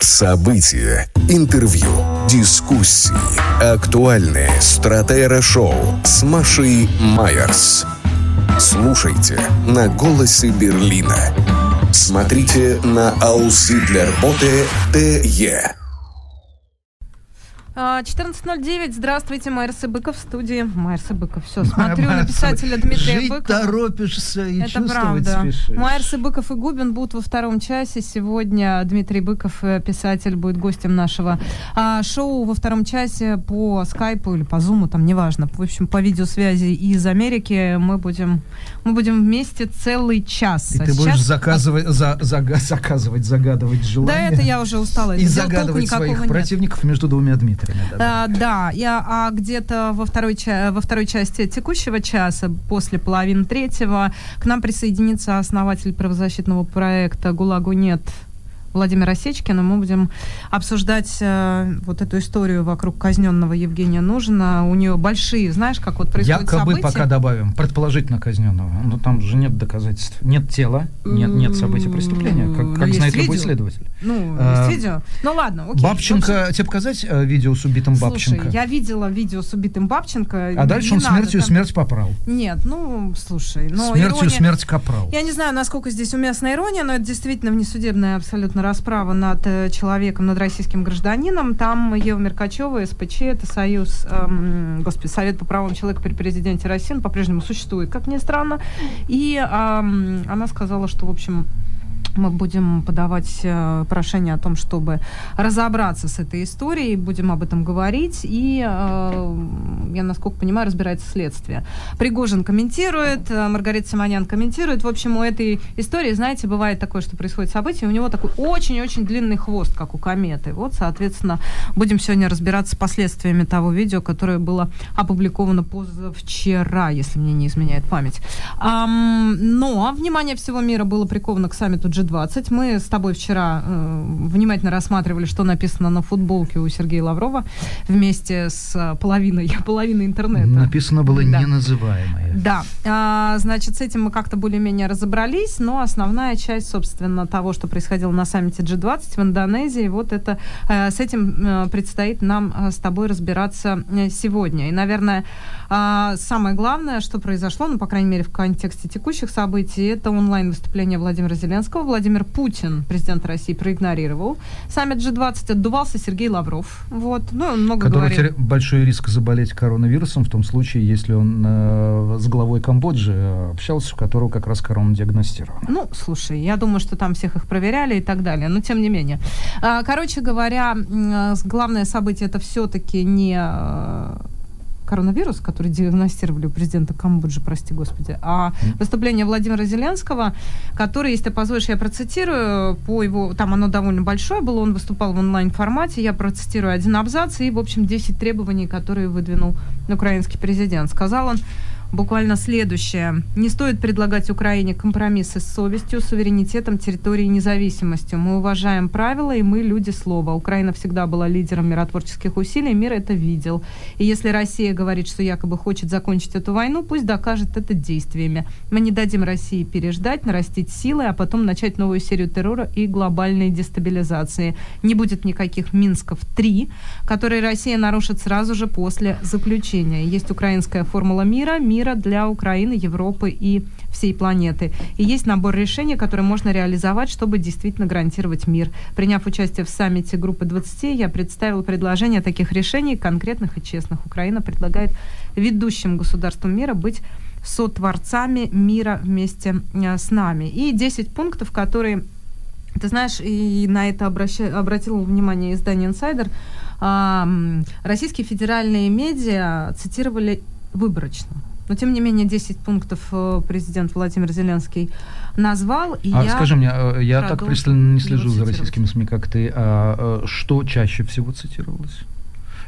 События, интервью, дискуссии, актуальные стратера-шоу с Машей Майерс. Слушайте на «Голосе Берлина». Смотрите на Ауслидлерботе ТЕ. 14.09. Здравствуйте, Майер Сыбыков в студии. Майер Сыбыков. Все, смотрю на писателя Дмитрия Жить Быкова. торопишься и Это чувствовать правда. спешишь. Майер Сыбыков и Губин будут во втором часе. Сегодня Дмитрий Быков, э, писатель, будет гостем нашего а, шоу во втором часе по скайпу или по зуму, там неважно. В общем, по видеосвязи из Америки мы будем, мы будем вместе целый час. И А ты будешь сейчас- заказывать, за- зага- заказывать, загадывать Да, желания. это я уже устала. И дел загадывать своих нет. противников между двумя Дмитриями. Да-да. А, да, я, а где-то во второй, ча- во второй части текущего часа, после половины третьего, к нам присоединится основатель правозащитного проекта «ГУЛАГу нет» Владимир Осечкин, и мы будем обсуждать э, вот эту историю вокруг казненного Евгения Нужина. У нее большие, знаешь, как вот происходят Якобы события. пока добавим, предположительно казненного. Но там же нет доказательств. Нет тела, нет, нет событий преступления. Как, как знает любой видео. следователь. Ну, А, есть видео. Ну ладно, окей. Бабченко, тебе показать э, видео с убитым Бабченко? Слушай, я видела видео с убитым Бабченко. А дальше Не он надо смертью там- смерть попрал. Нет, ну, слушай, но смертью ирония- смерть капрал. Я не знаю, насколько здесь уместна ирония, но это действительно внесудебная абсолютно расправа над э, человеком, над российским гражданином. Там Ева Меркачева, СПЧ, это союз, эм, господи, Совет по правам человека при президенте России, он по-прежнему существует, как ни странно. И эм, она сказала, что, в общем, мы будем подавать э, прошение о том, чтобы разобраться с этой историей, будем об этом говорить, и, э, я насколько понимаю, разбирается следствие. Пригожин комментирует, э, Маргарита Симонян комментирует. В общем, у этой истории, знаете, бывает такое, что происходит событие, у него такой очень-очень длинный хвост, как у кометы. Вот, соответственно, будем сегодня разбираться с последствиями того видео, которое было опубликовано позавчера, если мне не изменяет память. Ам, но внимание всего мира было приковано к саммиту G20. Мы с тобой вчера э, внимательно рассматривали, что написано на футболке у Сергея Лаврова вместе с э, половиной, половиной интернета. Написано было Да. неназываемое. Да, А, значит, с этим мы как-то более-менее разобрались, но основная часть, собственно, того, что происходило на саммите G20 в Индонезии, вот это э, с этим э, предстоит нам э, с тобой разбираться э, сегодня. И, наверное, а, самое главное, что произошло, ну, по крайней мере, в контексте текущих событий, это онлайн-выступление Владимира Зеленского. Владимир Путин, президент России, проигнорировал. Саммит G20 отдувался Сергей Лавров. Вот, ну, он много Который говорил. большой риск заболеть коронавирусом в том случае, если он э, с главой Камбоджи э, общался, у которого как раз корона диагностирована. Ну, слушай, я думаю, что там всех их проверяли и так далее, но тем не менее. А, Короче говоря, э, главное событие это все-таки не э, коронавирус, который диагностировали у президента Камбоджи, прости господи, а выступление Владимира Зеленского, который, если ты позволишь, я процитирую, по его, там оно довольно большое было, он выступал в онлайн-формате, я процитирую один абзац и, в общем, 10 требований, которые выдвинул украинский президент. Сказал он, буквально следующее. Не стоит предлагать Украине компромиссы с совестью, суверенитетом, территорией и независимостью. Мы уважаем правила, и мы люди слова. Украина всегда была лидером миротворческих усилий, мир это видел. И если Россия говорит, что якобы хочет закончить эту войну, пусть докажет это действиями. Мы не дадим России переждать, нарастить силы, а потом начать новую серию террора и глобальной дестабилизации. Не будет никаких Минсков-3, которые Россия нарушит сразу же после заключения. Есть украинская формула мира, мира для Украины, Европы и всей планеты. И есть набор решений, которые можно реализовать, чтобы действительно гарантировать мир. Приняв участие в саммите группы 20, я представил предложение таких решений, конкретных и честных. Украина предлагает ведущим государствам мира быть сотворцами мира вместе э, с нами. И 10 пунктов, которые ты знаешь, и на это обраща... обратил внимание издание «Инсайдер». Российские федеральные медиа цитировали выборочно. Но, тем не менее, 10 пунктов э, президент Владимир Зеленский назвал. И А я... скажи мне, э, я так пристально не слежу за российскими СМИ, как ты. А э, что чаще всего цитировалось?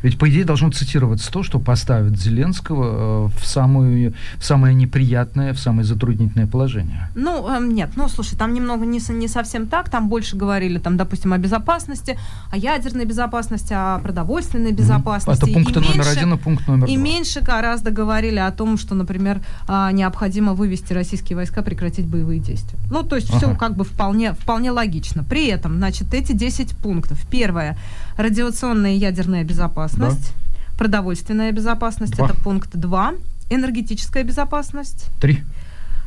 Ведь, по идее, должно цитироваться то, что поставит Зеленского в, самую, в самое неприятное, в самое затруднительное положение. Ну, э, нет, ну, слушай, там немного не, не совсем так, там больше говорили, там, допустим, о безопасности, о ядерной безопасности, о продовольственной безопасности. Это пункт номер меньше, один и пункт номер и два. И меньше гораздо говорили о том, что, например, а, необходимо вывести российские войска, прекратить боевые действия. Ну, то есть ага. все как бы вполне, вполне логично. При этом, значит, эти 10 пунктов. Первое. Радиационная и ядерная безопасность. Да. Продовольственная безопасность. Два. Это пункт 2. Энергетическая безопасность. Три.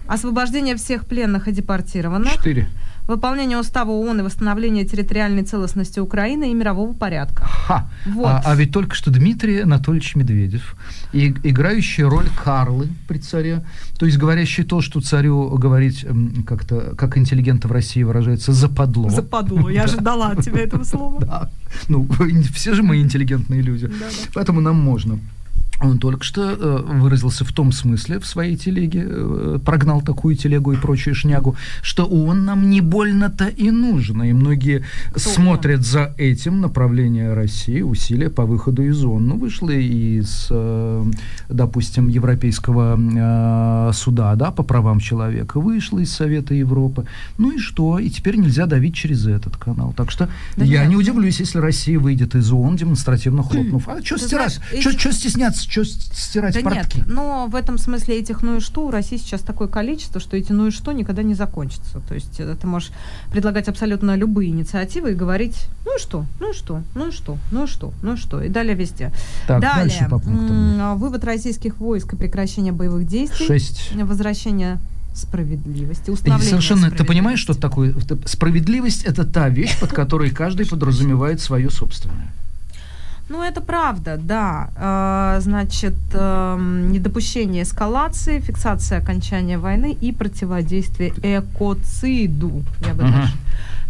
Освобождение всех пленных и депортированных. Четыре выполнение Устава ООН и восстановление территориальной целостности Украины и мирового порядка. Ха! Вот. А, а ведь только что Дмитрий Анатольевич Медведев, и, играющий роль Карлы при царе, то есть говорящий то, что царю говорить как-то, как интеллигенты в России выражаются, западло. Западло, я ожидала от тебя этого слова. Да. Ну, все же мы интеллигентные люди, поэтому нам можно. Он только что э, выразился в том смысле в своей телеге, э, прогнал такую телегу и прочую шнягу, что он нам не больно-то и нужен. И многие Кто смотрят за этим направление России, усилия по выходу из ООН. Ну, вышло из, э, допустим, Европейского э, суда да, по правам человека, вышло из Совета Европы. Ну и что? И теперь нельзя давить через этот канал. Так что да я нет. не удивлюсь, если Россия выйдет из ООН, демонстративно хлопнув. А? Что стесняться? Что стирать да портки? нет, но в этом смысле этих ну и что у России сейчас такое количество, что эти ну и что никогда не закончатся. То есть э, ты можешь предлагать абсолютно любые инициативы и говорить, ну и что, ну и что, ну и что, ну и что, ну и что, и далее везде. Так, далее, дальше по пунктам. Вывод российских войск и прекращение боевых действий. Шесть. Возвращение справедливости, установление Совершенно, ты понимаешь, что такое? Справедливость – это та вещь, под которой каждый подразумевает свое собственное. Ну, это правда, да. А, значит, эм, недопущение эскалации, фиксация окончания войны и противодействие экоциду. Я бы uh-huh. даже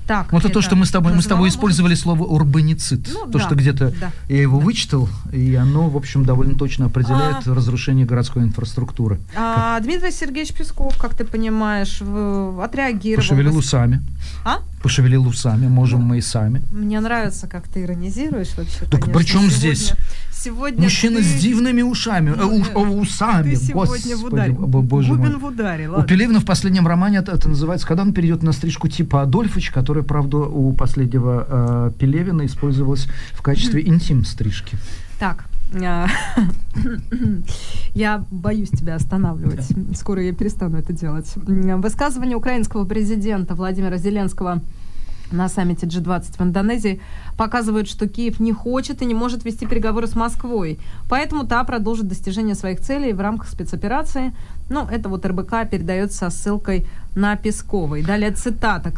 так. Вот это то, что мы с тобой, мы с тобой использовали слово урбаницид. Ну, то, да, что где-то да, я его да. вычитал, и оно, в общем, довольно точно определяет а, разрушение городской инфраструктуры. А, Дмитрий Сергеевич Песков, как ты понимаешь, в, отреагировал. Пошевелил усами. А? Пошевелил усами, можем ну, мы и сами. Мне нравится, как ты иронизируешь вообще. Так конечно, при чем сегодня, здесь? Сегодня Мужчина ты... с дивными ушами, э, э, усами. Ты сегодня в ударе. Боже Губин мой. в ударе, ладно. У Пелевина в последнем романе это, это называется, когда он перейдет на стрижку типа Адольфович, который, правда, у последнего э, Пелевина использовалась в качестве интим-стрижки. Так, а, я боюсь тебя останавливать. Скоро я перестану это делать. Высказывание украинского президента Владимира Зеленского на саммите G20 в Индонезии показывают, что Киев не хочет и не может вести переговоры с Москвой. Поэтому та продолжит достижение своих целей в рамках спецоперации. Ну, это вот РБК передает со ссылкой на Песковой. Далее цитата.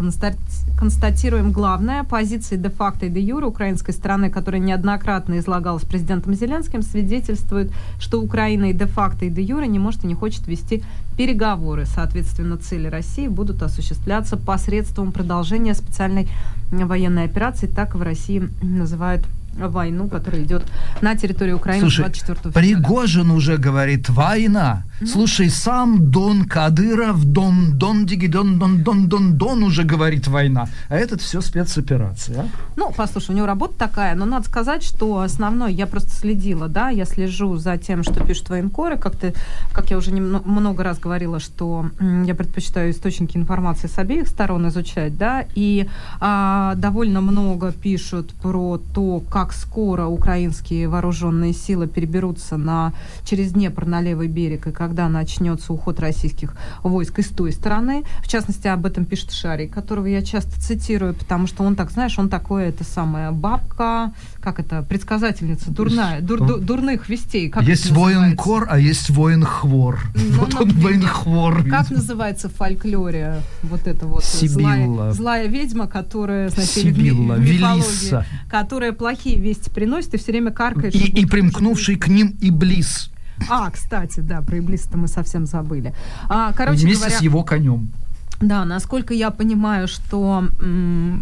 Констатируем главное. Позиции де-факто и де-юре украинской стороны, которая неоднократно излагалась президентом Зеленским, свидетельствует, что Украина и де-факто и де-юре не может и не хочет вести переговоры. Соответственно, цели России будут осуществляться посредством продолжения специальной военной операции. Так в России называют войну, которая идет на территории Украины Слушай, 24 февраля. Пригожин уже говорит «война». Слушай, сам Дон Кадыров, Дон, Дон, Диги, Дон, Дон, Дон, Дон, Дон уже говорит «война». А этот все спецоперация. А? Ну, послушай, у него работа такая, но надо сказать, что основной, я просто следила, да, я слежу за тем, что пишут военкоры, как ты, как я уже немного, много раз говорила, что я предпочитаю источники информации с обеих сторон изучать, да, и а, довольно много пишут про то, как как скоро украинские вооруженные силы переберутся на, через Днепр на левый берег, и когда начнется уход российских войск из той стороны. В частности, об этом пишет Шарий, которого я часто цитирую, потому что он так, знаешь, он такой, это самая бабка, как это, предсказательница, дурная, дур, дур, дурных вестей. Как есть военкор, а есть воин-хвор. Ну, вот он воин-хвор. Как называется в фольклоре вот это вот злая, злая ведьма, которая, значит, Сибилла, ми- Велиса. которая плохие вести приносит, и все время каркаешь. И, и примкнувший к ним Иблис. А, кстати, да, про Иблиса-то мы совсем забыли. А, короче Вместе говоря, с его конем. Да, насколько я понимаю, что а,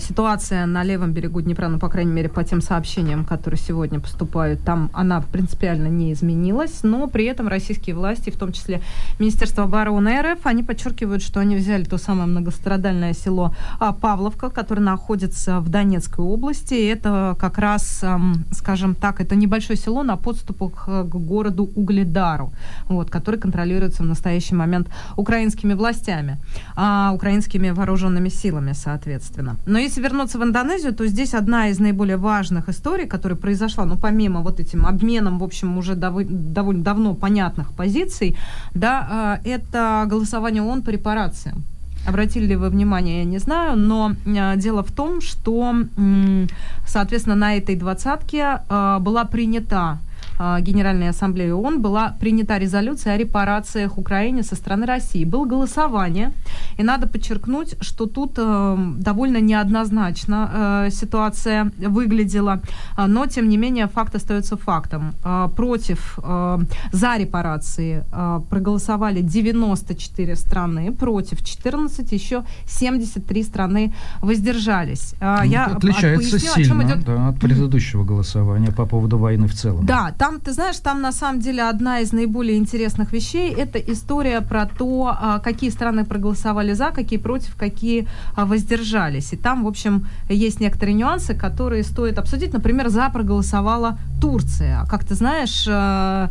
ситуация на левом берегу Днепра, ну, по крайней мере, по тем сообщениям, которые сегодня поступают, там она принципиально не изменилась, но при этом российские власти, в том числе Министерство обороны РФ, они подчеркивают, что они взяли то самое многострадальное село а, Павловка, которое находится в Донецкой области, и это как раз, скажем так, это небольшое село на подступах к городу Угледару, вот, который контролируется в настоящий момент украинскими властями, а, украинскими вооруженными силами, соответственно. Но если вернуться в Индонезию, то здесь одна из наиболее важных историй, которая произошла, ну, помимо вот этим обменом, в общем, уже дов- довольно давно понятных позиций, да, э, это голосование ООН по репарациям. Обратили ли вы внимание, я не знаю, но э, дело в том, что, э, соответственно, на этой двадцатке э, была принята а, Генеральной Ассамблеи ООН была принята резолюция о репарациях Украине со стороны России. Было голосование, и надо подчеркнуть, что тут э, довольно неоднозначно э, ситуация выглядела, а, но, тем не менее, факт остается фактом. Э, против, э, за репарации проголосовали 94 страны, против 14, еще 73 страны воздержались. Ну, Я отличается поясню, сильно о чем идет... да, от предыдущего голосования по поводу войны в целом. Да, там, ты знаешь, там на самом деле одна из наиболее интересных вещей – это история про то, а, какие страны проголосовали за, какие против, какие а, воздержались. И там, в общем, есть некоторые нюансы, которые стоит обсудить. Например, за проголосовала Турция. Как ты знаешь, а,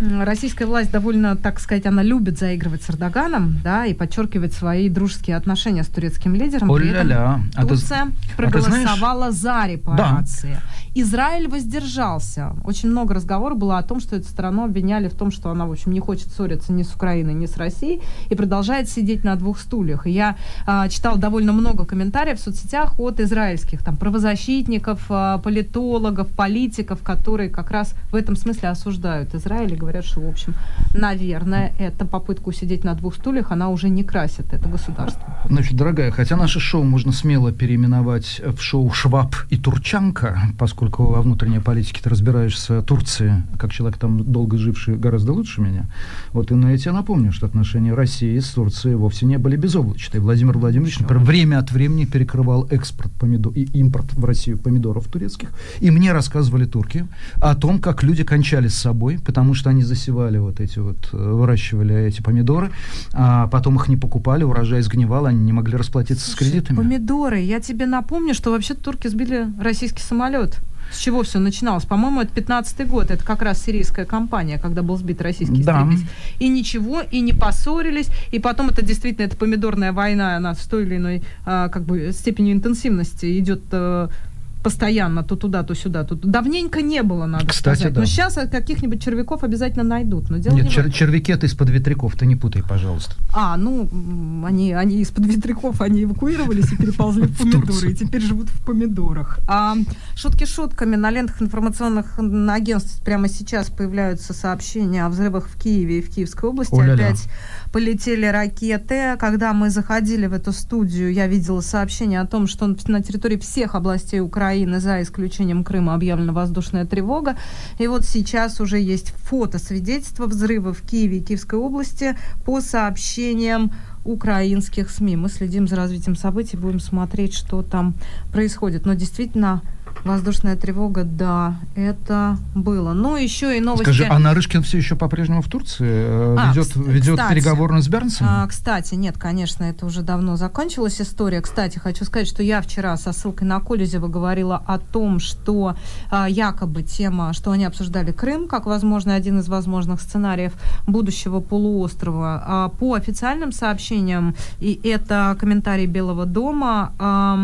российская власть довольно, так сказать, она любит заигрывать с Эрдоганом, да, и подчеркивать свои дружеские отношения с турецким лидером. При этом а Турция ты, проголосовала а за репарации. Да. Израиль воздержался. Очень много разговоров было о том, что эту страну обвиняли в том, что она, в общем, не хочет ссориться ни с Украиной, ни с Россией, и продолжает сидеть на двух стульях. И я а, читала довольно много комментариев в соцсетях от израильских там правозащитников, а, политологов, политиков, которые как раз в этом смысле осуждают Израиль и говорят, что, в общем, наверное, эта попытка усидеть на двух стульях, она уже не красит это государство. Значит, дорогая, хотя наше шоу можно смело переименовать в шоу «Шваб и Турчанка», поскольку во внутренней политике ты разбираешься, Турции, как человек там долго живший, гораздо лучше меня. Вот и на я напомню, что отношения России с Турцией вовсе не были безоблачные. Владимир Владимирович, например, время от времени перекрывал экспорт помидор и импорт в Россию помидоров турецких. И мне рассказывали турки о том, как люди кончали с собой, потому что они засевали вот эти вот, э, выращивали эти помидоры, а потом их не покупали, урожай сгнивал, они не могли расплатиться Слушай, с кредитами. Помидоры. Я тебе напомню, что вообще турки сбили российский самолет. С чего все начиналось? По-моему, это 15-й год. Это как раз сирийская кампания, когда был сбит российский да. истребитель. И ничего, и не поссорились. И потом это действительно, это помидорная война, она в той или иной а, как бы степени интенсивности идет а, постоянно то туда, то сюда. Тут давненько не было, надо Кстати, сказать. Да. Но сейчас каких-нибудь червяков обязательно найдут. Но дело Нет, не чер- червяки это из-под ветряков, ты не путай, пожалуйста. А, ну, они, они из-под ветряков, они эвакуировались и переползли в помидоры, и теперь живут в помидорах. А, шутки шутками. На лентах информационных агентств прямо сейчас появляются сообщения о взрывах в Киеве и в Киевской области. О-ля-ля. Опять полетели ракеты. Когда мы заходили в эту студию, я видела сообщение о том, что на территории всех областей Украины, за исключением Крыма, объявлена воздушная тревога. И вот сейчас уже есть фото-свидетельство взрыва в Киеве и Киевской области по сообщениям украинских СМИ. Мы следим за развитием событий, будем смотреть, что там происходит. Но действительно Воздушная тревога, да, это было. Ну, еще и новости... Скажи, а Нарышкин все еще по-прежнему в Турции? Э, а, ведет ведет кстати, переговоры с Бернсом? А, кстати, нет, конечно, это уже давно закончилась история. Кстати, хочу сказать, что я вчера со ссылкой на Колезева говорила о том, что а, якобы тема, что они обсуждали Крым, как, возможно, один из возможных сценариев будущего полуострова. А, по официальным сообщениям, и это комментарий Белого дома, а,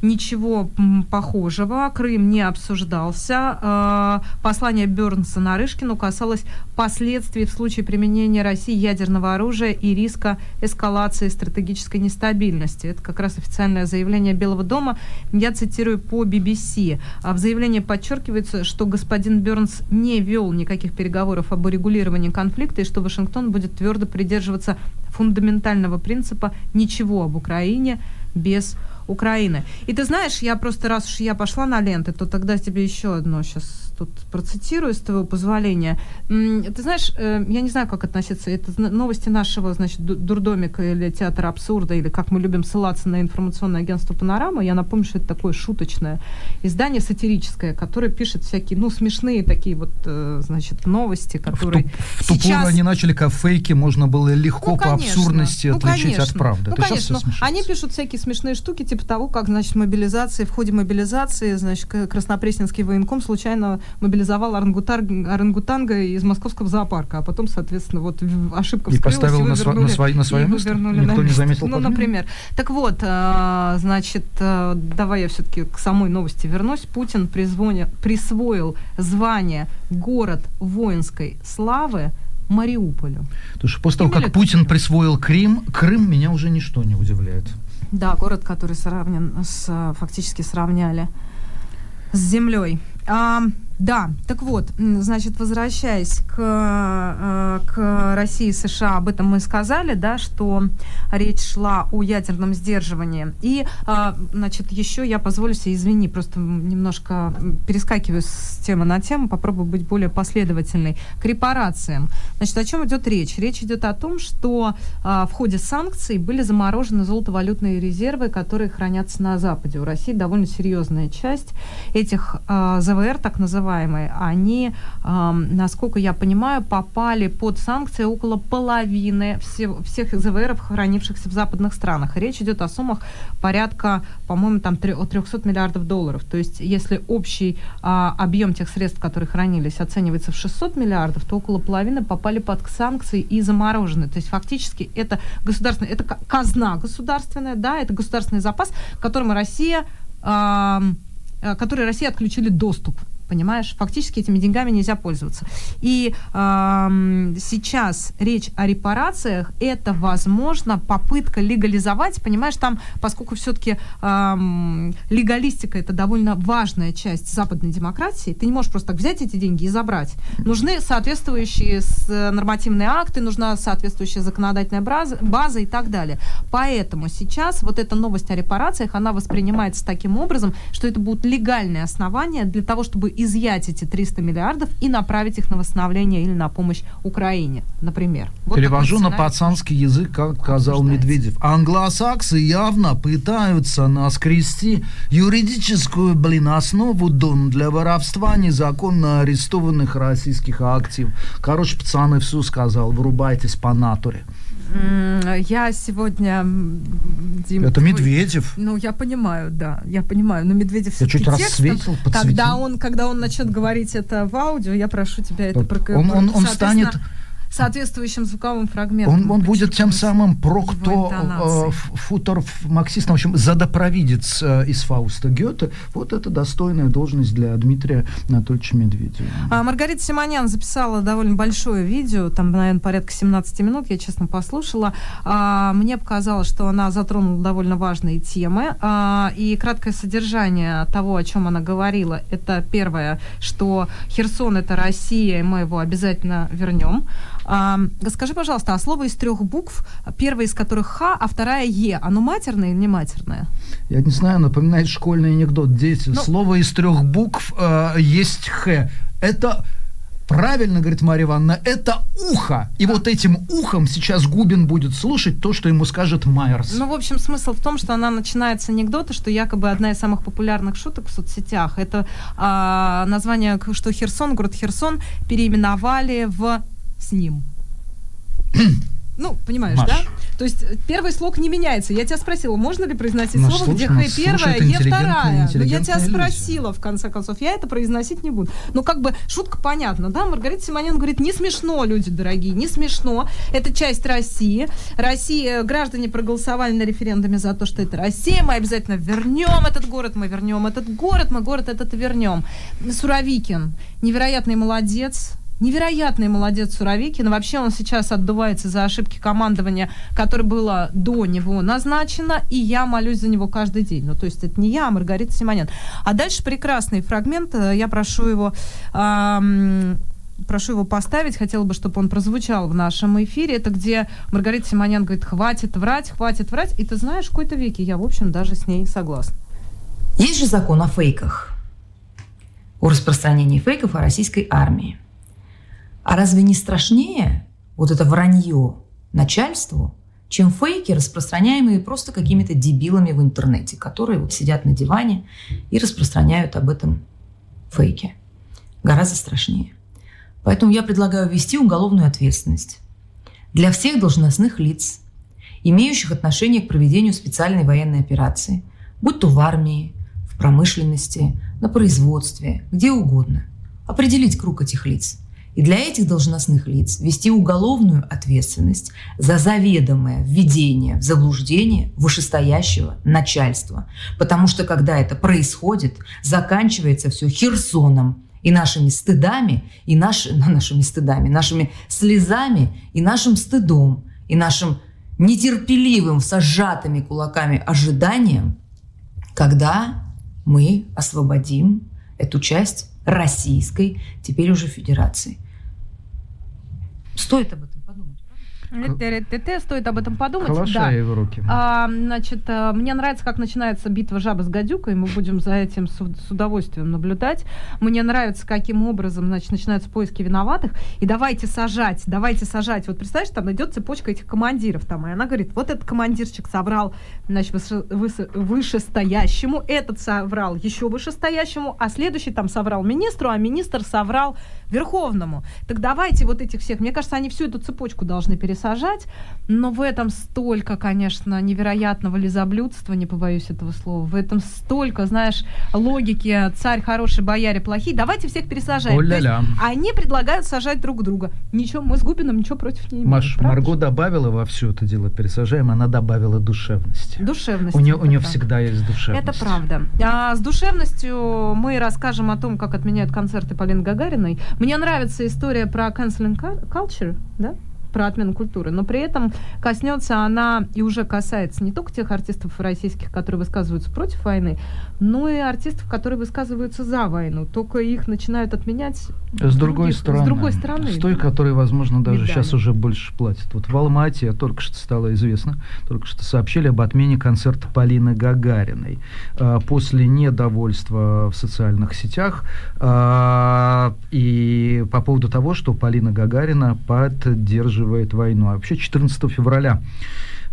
ничего похожего Крым не обсуждался. Э, послание Бернса Нарышкину касалось последствий в случае применения России ядерного оружия и риска эскалации стратегической нестабильности. Это как раз официальное заявление Белого дома. Я цитирую по BBC. А в заявлении подчеркивается, что господин Бернс не вел никаких переговоров об урегулировании конфликта и что Вашингтон будет твердо придерживаться фундаментального принципа «ничего об Украине без Украины. И ты знаешь, я просто, раз уж я пошла на ленты, то тогда тебе еще одно сейчас тут процитирую, с твоего позволения. Ты знаешь, э, я не знаю, как относиться. Это новости нашего, значит, дурдомика или театра абсурда, или как мы любим ссылаться на информационное агентство «Панорама». Я напомню, что это такое шуточное издание сатирическое, которое пишет всякие, ну, смешные такие вот, э, значит, новости, которые в, ту, в сейчас... они начали как фейки, можно было легко ну, по абсурдности ну, отличить конечно. от правды. Ну, это конечно. Они пишут всякие смешные штуки, типа того, как, значит, мобилизация, в ходе мобилизации, значит, Краснопресненский военком случайно мобилизовал орангутар, орангутанга из московского зоопарка, а потом, соответственно, вот ошибка вскрылась, и поставил на, вернули, на, свой, на свое место? Никто не заметил Ну, например. Так вот, а, значит, а, давай я все-таки к самой новости вернусь. Путин призвоня, присвоил звание «Город воинской славы» Мариуполю. Потому что после того, как Путин присвоил Крым, Крым меня уже ничто не удивляет. Да, город, который сравнен с, фактически сравняли с землей. А, да, так вот, значит, возвращаясь к, э, к России и США, об этом мы сказали, да, что речь шла о ядерном сдерживании. И, а, значит, еще я позволю себе, извини, просто немножко перескакиваю с темы на тему, попробую быть более последовательной. К репарациям. Значит, о чем идет речь? Речь идет о том, что а, в ходе санкций были заморожены золотовалютные резервы, которые хранятся на Западе. У России довольно серьезная часть этих а, ЗВР, так называемых, называемые, они, насколько я понимаю, попали под санкции около половины всех, всех хранившихся в западных странах. речь идет о суммах порядка, по-моему, там 300 миллиардов долларов. То есть, если общий а, объем тех средств, которые хранились, оценивается в 600 миллиардов, то около половины попали под санкции и заморожены. То есть, фактически, это государственная, это казна государственная, да, это государственный запас, к которому Россия, а, который Россия отключили доступ понимаешь? Фактически этими деньгами нельзя пользоваться. И э, сейчас речь о репарациях, это, возможно, попытка легализовать, понимаешь, там, поскольку все-таки э, легалистика это довольно важная часть западной демократии, ты не можешь просто так взять эти деньги и забрать. Нужны соответствующие нормативные акты, нужна соответствующая законодательная база, база и так далее. Поэтому сейчас вот эта новость о репарациях, она воспринимается таким образом, что это будут легальные основания для того, чтобы изъять эти 300 миллиардов и направить их на восстановление или на помощь Украине, например. Вот Перевожу на пацанский язык, как сказал Медведев. Англосаксы явно пытаются наскрести юридическую, блин, основу дом для воровства незаконно арестованных российских активов. Короче, пацаны, все сказал, вырубайтесь по натуре. Я сегодня... Дим, Это твой... Медведев. Ну, я понимаю, да, я понимаю. Но Медведев Я чуть рассветил, когда он, когда он начнет говорить это в аудио, я прошу тебя это... Про... Он, он, он станет соответствующим звуковым фрагментом. Он, он будет тем самым про кто э, футор марксист, в общем, задопровидец э, из Фауста Гёте. Вот это достойная должность для Дмитрия Анатольевича Медведева. А, Маргарита Симонян записала довольно большое видео, там, наверное, порядка 17 минут, я честно послушала. А, мне показалось, что она затронула довольно важные темы. А, и краткое содержание того, о чем она говорила, это первое, что Херсон это Россия, и мы его обязательно вернем. Скажи, пожалуйста, а слово из трех букв, первая из которых Х, а вторая Е, оно матерное или не матерное? Я не знаю, напоминает школьный анекдот. Дети, ну, слово из трех букв э, есть Х. Это Правильно, говорит Марья Ивановна, это ухо. И вот этим ухом сейчас Губин будет слушать то, что ему скажет Майерс. Ну, в общем, смысл в том, что она начинает с анекдота, что якобы одна из самых популярных шуток в соцсетях это а, название, что Херсон, город Херсон переименовали в с ним. Ну, понимаешь, Маш. да? То есть э, первый слог не меняется. Я тебя спросила, можно ли произносить но слово, где Х первая, Е вторая? Но я тебя спросила, в конце концов. Я это произносить не буду. Ну, как бы шутка понятна, да? Маргарита Симонян говорит, не смешно, люди дорогие, не смешно. Это часть России. Россия, граждане проголосовали на референдуме за то, что это Россия. Мы обязательно вернем этот город, мы вернем этот город, мы город этот вернем. Суровикин, невероятный молодец, Невероятный молодец Суровикин. Вообще он сейчас отдувается за ошибки командования, которое было до него назначено, и я молюсь за него каждый день. Ну, то есть это не я, а Маргарита Симонян. А дальше прекрасный фрагмент. Я прошу его... Эм, прошу его поставить, хотела бы, чтобы он прозвучал в нашем эфире. Это где Маргарита Симонян говорит, хватит врать, хватит врать. И ты знаешь, в какой-то веке я, в общем, даже с ней согласна. Есть же закон о фейках. о распространении фейков о российской армии. А разве не страшнее вот это вранье начальству, чем фейки, распространяемые просто какими-то дебилами в интернете, которые вот сидят на диване и распространяют об этом фейки. Гораздо страшнее. Поэтому я предлагаю ввести уголовную ответственность для всех должностных лиц, имеющих отношение к проведению специальной военной операции, будь то в армии, в промышленности, на производстве, где угодно. Определить круг этих лиц. И для этих должностных лиц вести уголовную ответственность за заведомое введение в заблуждение вышестоящего начальства. Потому что когда это происходит, заканчивается все Херсоном, и нашими стыдами, и наш, нашими стыдами, нашими слезами, и нашим стыдом, и нашим нетерпеливым, сожатыми кулаками ожиданием, когда мы освободим эту часть Российской, теперь уже Федерации. Стоит об этом Стоит об этом подумать. Калаша да. его руки. А, значит, э, мне нравится, как начинается битва жабы с гадюкой. Мы будем за этим с, с удовольствием наблюдать. Мне нравится, каким образом, значит, начинаются поиски виноватых. И давайте сажать, давайте сажать. Вот представляешь, там идет цепочка этих командиров там, и она говорит, вот этот командирчик собрал, значит, выше, вышестоящему, этот соврал еще вышестоящему, а следующий там соврал министру, а министр соврал Верховному. Так давайте вот этих всех, мне кажется, они всю эту цепочку должны пересажать, но в этом столько, конечно, невероятного лизоблюдства, не побоюсь этого слова, в этом столько, знаешь, логики «царь хороший, бояре плохие», давайте всех пересажаем. О-ля-ля. они предлагают сажать друг друга. Ничего, мы с Губином ничего против не имеем. Маш, Марго же? добавила во все это дело пересажаем, она добавила душевности. Душевность. У нее, у нее всегда есть душевность. Это правда. А с душевностью мы расскажем о том, как отменяют концерты Полины Гагариной. Мне нравится история про canceling culture, да? Про отмену культуры, но при этом коснется она и уже касается не только тех артистов российских, которые высказываются против войны, но и артистов, которые высказываются за войну. Только их начинают отменять с другой стороны. С другой стороны. С той, которой, возможно, даже Медали. сейчас уже больше платят. Вот в Алмате, только что стало известно, только что сообщили об отмене концерта Полины Гагариной. А, после недовольства в социальных сетях а, и по поводу того, что Полина Гагарина поддерживает войну. А вообще 14 февраля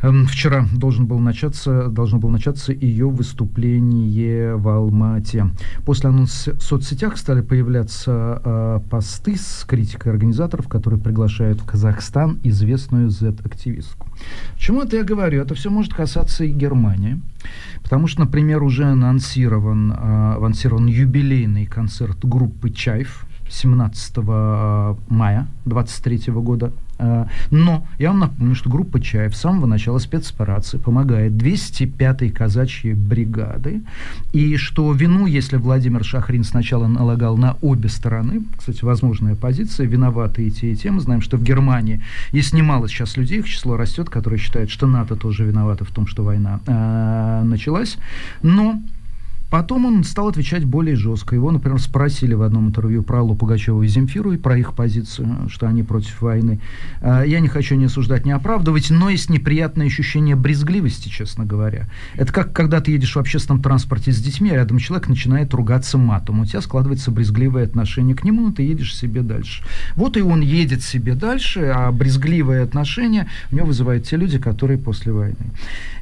Эм, вчера должен был начаться, должно было начаться ее выступление в Алмате. После анонса в соцсетях стали появляться э, посты с критикой организаторов, которые приглашают в Казахстан известную Z-активистку. Почему это я говорю? Это все может касаться и Германии. Потому что, например, уже анонсирован, э, анонсирован юбилейный концерт группы «Чайф», 17 э, мая 23 года. Э, но я вам напомню, что группа «Чаев» с самого начала спецоперации помогает 205-й казачьей бригады, и что вину, если Владимир Шахрин сначала налагал на обе стороны, кстати, возможная позиция, виноваты и те, и те, мы знаем, что в Германии есть немало сейчас людей, их число растет, которые считают, что НАТО тоже виноваты в том, что война э, началась, но Потом он стал отвечать более жестко. Его, например, спросили в одном интервью про Аллу Пугачеву и Земфиру и про их позицию, что они против войны. А, я не хочу не осуждать, не оправдывать, но есть неприятное ощущение брезгливости, честно говоря. Это как когда ты едешь в общественном транспорте с детьми, а рядом человек начинает ругаться матом. У тебя складывается брезгливое отношение к нему, но ты едешь себе дальше. Вот и он едет себе дальше, а брезгливое отношение у него вызывают те люди, которые после войны.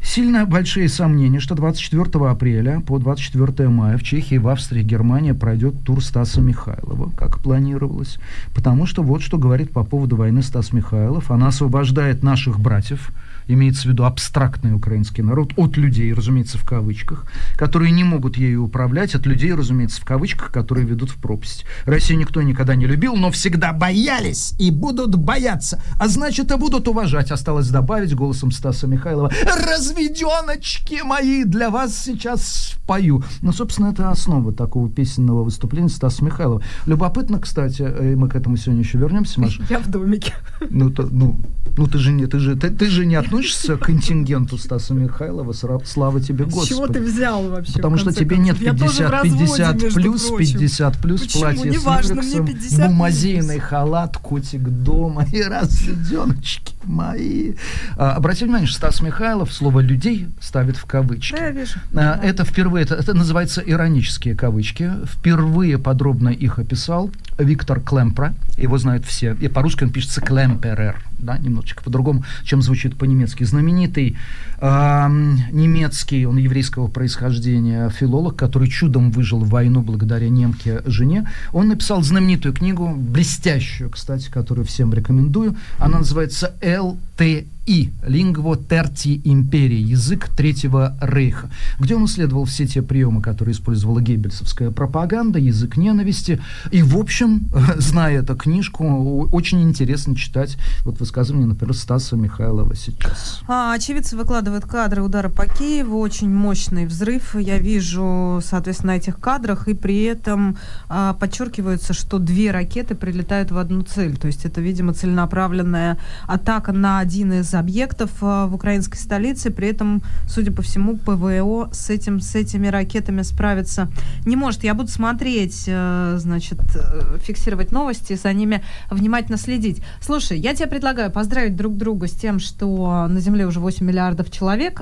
Сильно большие сомнения, что 24 апреля по 24 мая в Чехии, в Австрии, Германии пройдет тур Стаса Михайлова, как планировалось. Потому что вот что говорит по поводу войны Стас Михайлов. Она освобождает наших братьев, имеется в виду абстрактный украинский народ, от людей, разумеется, в кавычках, которые не могут ею управлять, от людей, разумеется, в кавычках, которые ведут в пропасть. Россию никто никогда не любил, но всегда боялись и будут бояться, а значит и будут уважать. Осталось добавить голосом Стаса Михайлова «Разведеночки мои, для вас сейчас пою». Ну, собственно, это основа такого песенного выступления Стаса Михайлова. Любопытно, кстати, э, мы к этому сегодня еще вернемся, Маша. Я в домике. Ну, то, ну, ну ты же не, ты же, ты, ты же не от относишься к контингенту Стаса Михайлова, слава тебе, Господи. С чего ты взял вообще? Потому что тебе нет 50, 50 плюс, 50 плюс, платье мне 50 бумазейный халат, котик дома и разведеночки мои. А, обрати внимание, что Стас Михайлов слово «людей» ставит в кавычки. Да, я вижу. А, это впервые, это, это, Это называется иронические кавычки. Впервые подробно их описал Виктор Клемпра. Его знают все. И по-русски он пишется Клемперер, да, немножечко по-другому, чем звучит по-немецки. Знаменитый э, немецкий, он еврейского происхождения, филолог, который чудом выжил в войну благодаря немке жене. Он написал знаменитую книгу, блестящую, кстати, которую всем рекомендую. Она называется «ЛТ и «Лингво терти империи» – язык Третьего Рейха, где он исследовал все те приемы, которые использовала геббельсовская пропаганда, язык ненависти. И, в общем, зная эту книжку, очень интересно читать вот высказывания, например, Стаса Михайлова сейчас. А, очевидцы выкладывают кадры удара по Киеву, очень мощный взрыв. Я вижу, соответственно, на этих кадрах, и при этом а, подчеркивается, что две ракеты прилетают в одну цель. То есть это, видимо, целенаправленная атака на один из объектов э, в украинской столице. При этом, судя по всему, ПВО с, этим, с этими ракетами справиться не может. Я буду смотреть, э, значит, э, фиксировать новости, за ними внимательно следить. Слушай, я тебе предлагаю поздравить друг друга с тем, что на Земле уже 8 миллиардов человек,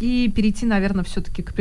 и перейти, наверное, все-таки к,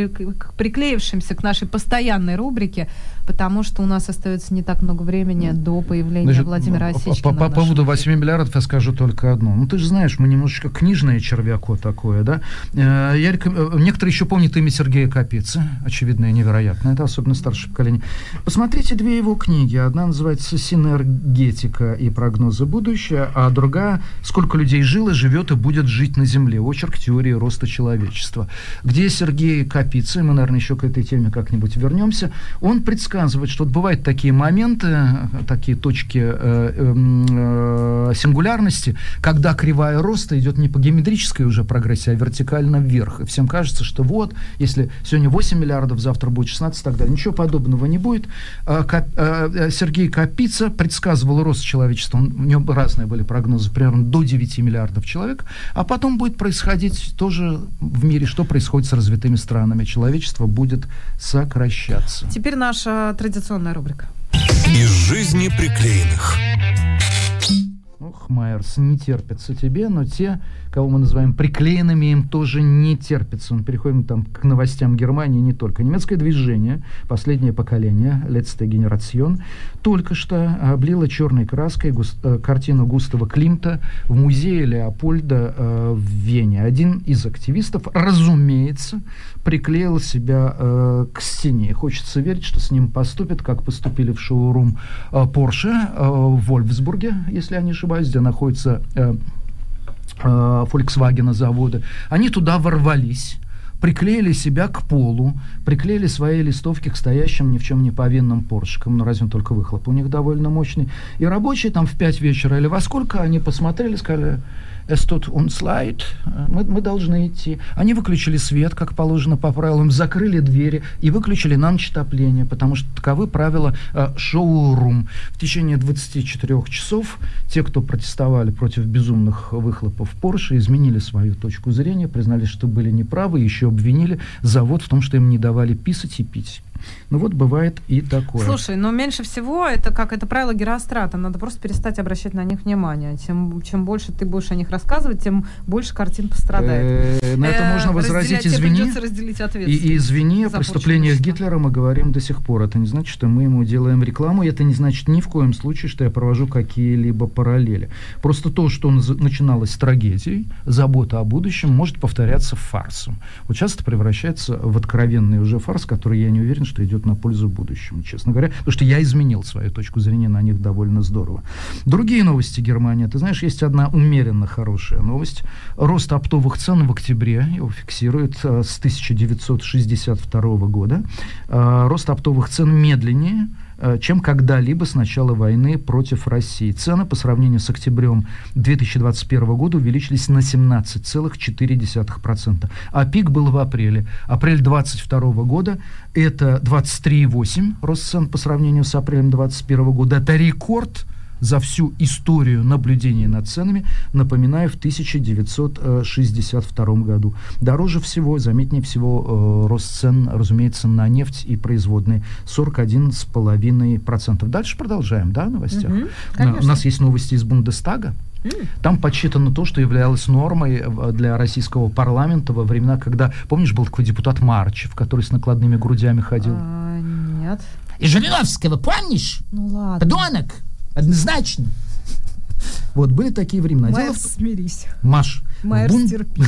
приклеившимся к нашей постоянной рубрике, потому что у нас остается не так много времени до появления Значит, Владимира Осечкина. По, по поводу 8 миллиардов я скажу только одно. Ну, ты же знаешь, мы немножечко книжное червяко такое, да. Э, я реком... Э, некоторые еще помнят имя Сергея Капицы, очевидно и невероятно, это особенно старшее поколение. Посмотрите две его книги. Одна называется «Синергетика и прогнозы будущего», а другая «Сколько людей жило, живет и будет жить на Земле. Очерк теории роста человечества», где Сергей Капица, мы, наверное, еще к этой теме как-нибудь вернемся, он предсказывает, что бывают такие моменты, такие точки э, эм, э, сингулярности, когда кривая роста идет не по геометрической уже прогрессии, а вертикально вверх. И всем кажется, что вот, если сегодня 8 миллиардов, завтра будет 16 и так далее. Ничего подобного не будет. А, а, э, Сергей Капица предсказывал рост человечества. У него разные были прогнозы, примерно до 9 миллиардов человек. А потом будет происходить тоже в мире, что происходит с развитыми странами. Человечество будет сокращаться. Теперь наша традиционная рубрика. Из жизни приклеенных. Ох, Майерс, не терпится тебе, но те, кого мы называем приклеенными, им тоже не терпится. Мы переходим там к новостям Германии не только. Немецкое движение, последнее поколение, Letzte Generation, только что облило черной краской густ, э, картину Густава Климта в музее Леопольда э, в Вене. Один из активистов, разумеется, приклеил себя э, к стене. Хочется верить, что с ним поступят, как поступили в шоурум э, Porsche э, в Вольфсбурге, если я не ошибаюсь, где находится э, Volkswagen заводы, они туда ворвались приклеили себя к полу, приклеили свои листовки к стоящим ни в чем не повинным поршикам, ну разве только выхлоп у них довольно мощный. И рабочие там в 5 вечера или во сколько они посмотрели, сказали, es uns leid, мы, мы должны идти. Они выключили свет, как положено по правилам, закрыли двери и выключили на ночь отопление, потому что таковы правила э, шоу-рум. В течение 24 часов те, кто протестовали против безумных выхлопов Porsche, изменили свою точку зрения, признали, что были неправы, еще обвинили завод в том, что им не давали писать и пить. Ну вот бывает и такое. Слушай, но меньше всего это как это правило Герострата. Надо просто перестать обращать на них внимание. Тем, чем больше ты будешь о них рассказывать, тем больше картин пострадает. Э, на это можно возразить, извини. И извини, о преступлениях Гитлера мы говорим до сих пор. Это не значит, что мы ему делаем рекламу. Это не значит ни в коем случае, что я провожу какие-либо параллели. Просто то, что начиналось с трагедией, забота о будущем, может повторяться фарсом. Вот сейчас это превращается в откровенный уже фарс, который я не уверен, что идет на пользу будущему, честно говоря, потому что я изменил свою точку зрения на них довольно здорово. Другие новости Германии. Ты знаешь, есть одна умеренно хорошая новость. Рост оптовых цен в октябре, его фиксируют э, с 1962 года. Э, рост оптовых цен медленнее, чем когда-либо с начала войны против России. Цены по сравнению с октябрем 2021 года увеличились на 17,4%, а пик был в апреле. Апрель 2022 года это 23,8% рост цен по сравнению с апрелем 2021 года. Это рекорд за всю историю наблюдения над ценами, напоминаю, в 1962 году. Дороже всего, заметнее всего, э, рост цен, разумеется, на нефть и производные 41,5%. Дальше продолжаем, да, новостях? Угу, У нас есть новости из Бундестага. Там подсчитано то, что являлось нормой э, для российского парламента во времена, когда, помнишь, был такой депутат Марчев, который с накладными грудями ходил? А, нет. И Жириновского, помнишь? Ну ладно. Подонок, однозначно. Вот, были такие времена. Дело в... смирись. Маш, Майерс, Бун... терпи.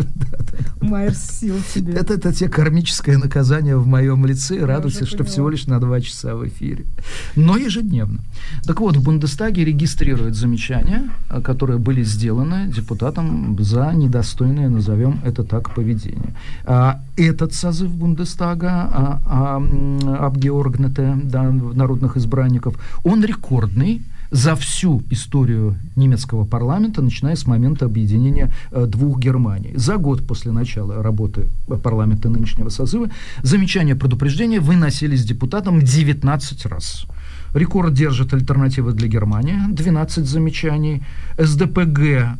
Майерс, сил тебе. Это, это те кармическое наказание в моем лице. Радуйся, что всего лишь на два часа в эфире. Но ежедневно. Так вот, в Бундестаге регистрируют замечания, которые были сделаны депутатом за недостойное, назовем это так, поведение. А этот созыв Бундестага, а, а, Абгеоргнете, да, народных избранников, он рекордный за всю историю немецкого парламента, начиная с момента объединения э, двух Германий. За год после начала работы парламента нынешнего созыва замечания предупреждения выносились депутатам 19 раз. Рекорд держит альтернатива для Германии, 12 замечаний, СДПГ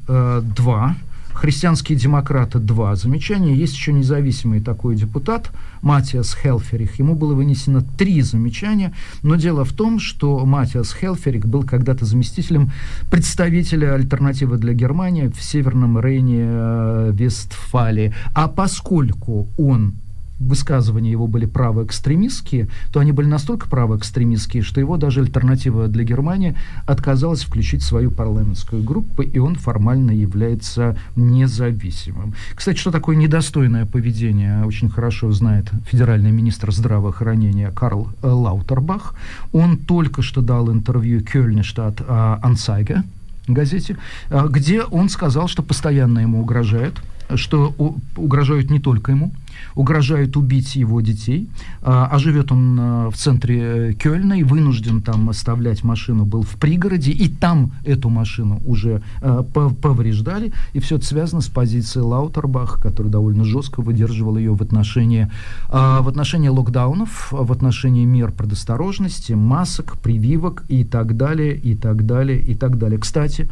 э, 2, Христианские демократы два замечания. Есть еще независимый такой депутат Матиас Хелферих. Ему было вынесено три замечания. Но дело в том, что Матиас Хелферик был когда-то заместителем представителя альтернативы для Германии в Северном Рейне э, Вестфалии. А поскольку он высказывания его были правоэкстремистские, то они были настолько правоэкстремистские, что его даже альтернатива для Германии отказалась включить свою парламентскую группу, и он формально является независимым. Кстати, что такое недостойное поведение, очень хорошо знает федеральный министр здравоохранения Карл Лаутербах. Он только что дал интервью Кёльнштадт Ансайге, газете, а, где он сказал, что постоянно ему угрожают, что угрожают не только ему, угрожают убить его детей, а, а живет он а, в центре Кёльна и вынужден там оставлять машину, был в пригороде, и там эту машину уже а, повреждали, и все это связано с позицией Лаутербах, который довольно жестко выдерживал ее в отношении, в отношении локдаунов, в отношении мер предосторожности, масок, прививок и так далее, и так далее, и так далее. Кстати,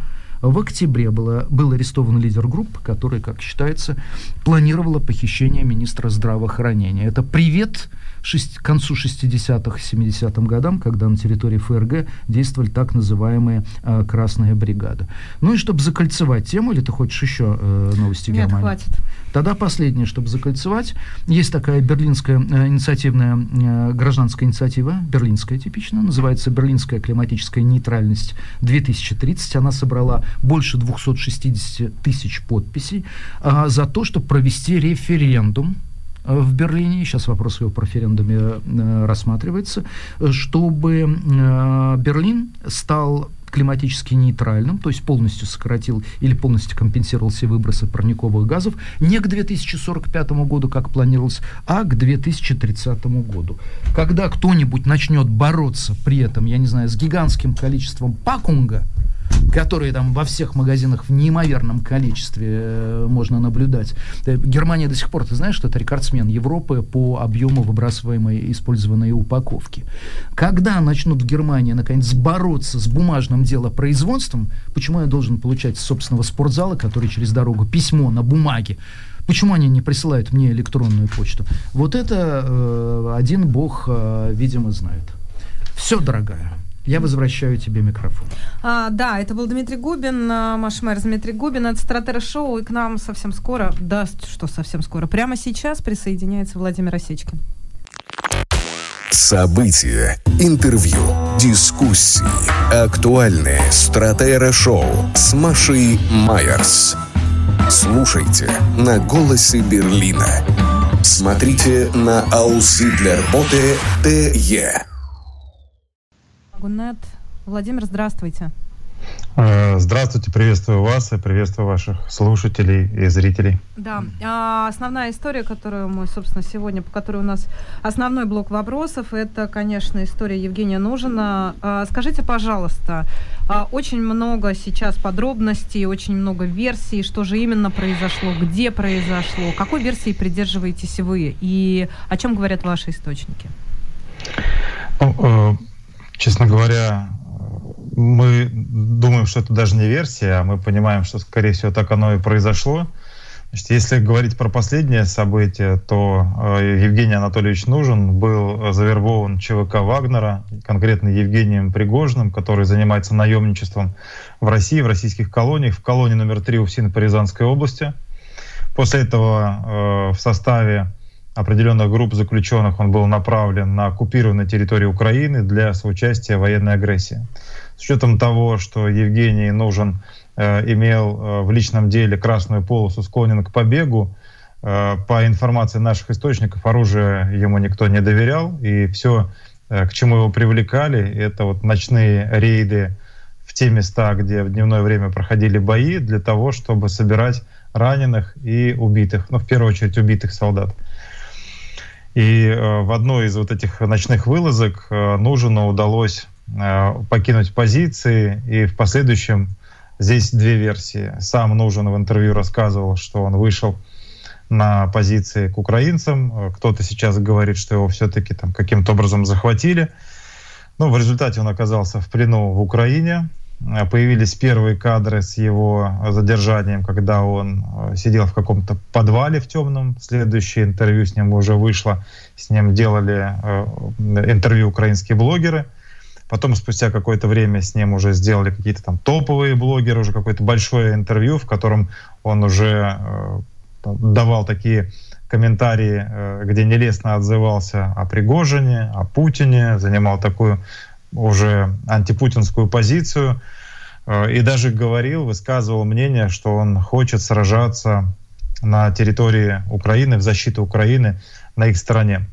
в октябре было, был арестован лидер группы, который, как считается, планировала похищение министра здравоохранения. Это привет шесть, к концу 60-х, 70-м годам, когда на территории ФРГ действовали так называемые э, красные бригады. Ну и чтобы закольцевать тему, или ты хочешь еще э, новости Нет, Германии? хватит. Тогда последнее, чтобы закольцевать. Есть такая берлинская э, инициативная э, гражданская инициатива, берлинская типично, называется «Берлинская климатическая нейтральность 2030». Она собрала больше 260 тысяч подписей э, за то, чтобы провести референдум в Берлине, сейчас вопрос его про референдуме э, рассматривается, чтобы э, Берлин стал климатически нейтральным, то есть полностью сократил или полностью компенсировал все выбросы парниковых газов не к 2045 году, как планировалось, а к 2030 году. Когда кто-нибудь начнет бороться при этом, я не знаю, с гигантским количеством пакунга, которые там во всех магазинах в неимоверном количестве э, можно наблюдать. Э, Германия до сих пор, ты знаешь, что это рекордсмен Европы по объему выбрасываемой использованной упаковки. Когда начнут в Германии наконец бороться с бумажным делопроизводством, почему я должен получать с собственного спортзала, который через дорогу письмо на бумаге, Почему они не присылают мне электронную почту? Вот это э, один бог, э, видимо, знает. Все, дорогая. Я возвращаю тебе микрофон. А, да, это был Дмитрий Губин, а, Маш Мэр Дмитрий Губин. Это Стратера Шоу, и к нам совсем скоро, да, что совсем скоро, прямо сейчас присоединяется Владимир Осечкин. События, интервью, дискуссии, актуальные Стратера Шоу с Машей Майерс. Слушайте на «Голосе Берлина». Смотрите на Аусы для работы ТЕ. Гунет. Владимир, здравствуйте. Э, здравствуйте, приветствую вас и приветствую ваших слушателей и зрителей. Да, а основная история, которую мы, собственно, сегодня, по которой у нас основной блок вопросов, это, конечно, история Евгения Нужина. А, скажите, пожалуйста, а, очень много сейчас подробностей, очень много версий, что же именно произошло, где произошло, какой версии придерживаетесь вы и о чем говорят ваши источники? Ну, э, честно говоря, мы думаем, что это даже не версия, а мы понимаем, что, скорее всего, так оно и произошло. Значит, если говорить про последнее событие, то э, Евгений Анатольевич Нужен был завербован ЧВК Вагнера, конкретно Евгением Пригожным, который занимается наемничеством в России, в российских колониях, в колонии номер 3 УФСИН по Рязанской области. После этого э, в составе определенных групп заключенных он был направлен на оккупированную территорию Украины для соучастия в военной агрессии. С учетом того, что Евгений Нужен Э, имел э, в личном деле красную полосу, склонен к побегу. Э, по информации наших источников, оружие ему никто не доверял, и все, к чему его привлекали, это вот ночные рейды в те места, где в дневное время проходили бои, для того, чтобы собирать раненых и убитых, ну, в первую очередь, убитых солдат. И э, в одной из вот этих ночных вылазок э, Нужину удалось э, покинуть позиции, и в последующем Здесь две версии. Сам нужен в интервью рассказывал, что он вышел на позиции к украинцам. Кто-то сейчас говорит, что его все-таки там каким-то образом захватили. Но в результате он оказался в плену в Украине. Появились первые кадры с его задержанием, когда он э, сидел в каком-то подвале в темном. Следующее интервью с ним уже вышло. С ним делали э, интервью украинские блогеры. Потом спустя какое-то время с ним уже сделали какие-то там топовые блогеры, уже какое-то большое интервью, в котором он уже э, давал такие комментарии, где нелестно отзывался о Пригожине, о Путине, занимал такую уже антипутинскую позицию э, и даже говорил, высказывал мнение, что он хочет сражаться на территории Украины, в защиту Украины на их стороне.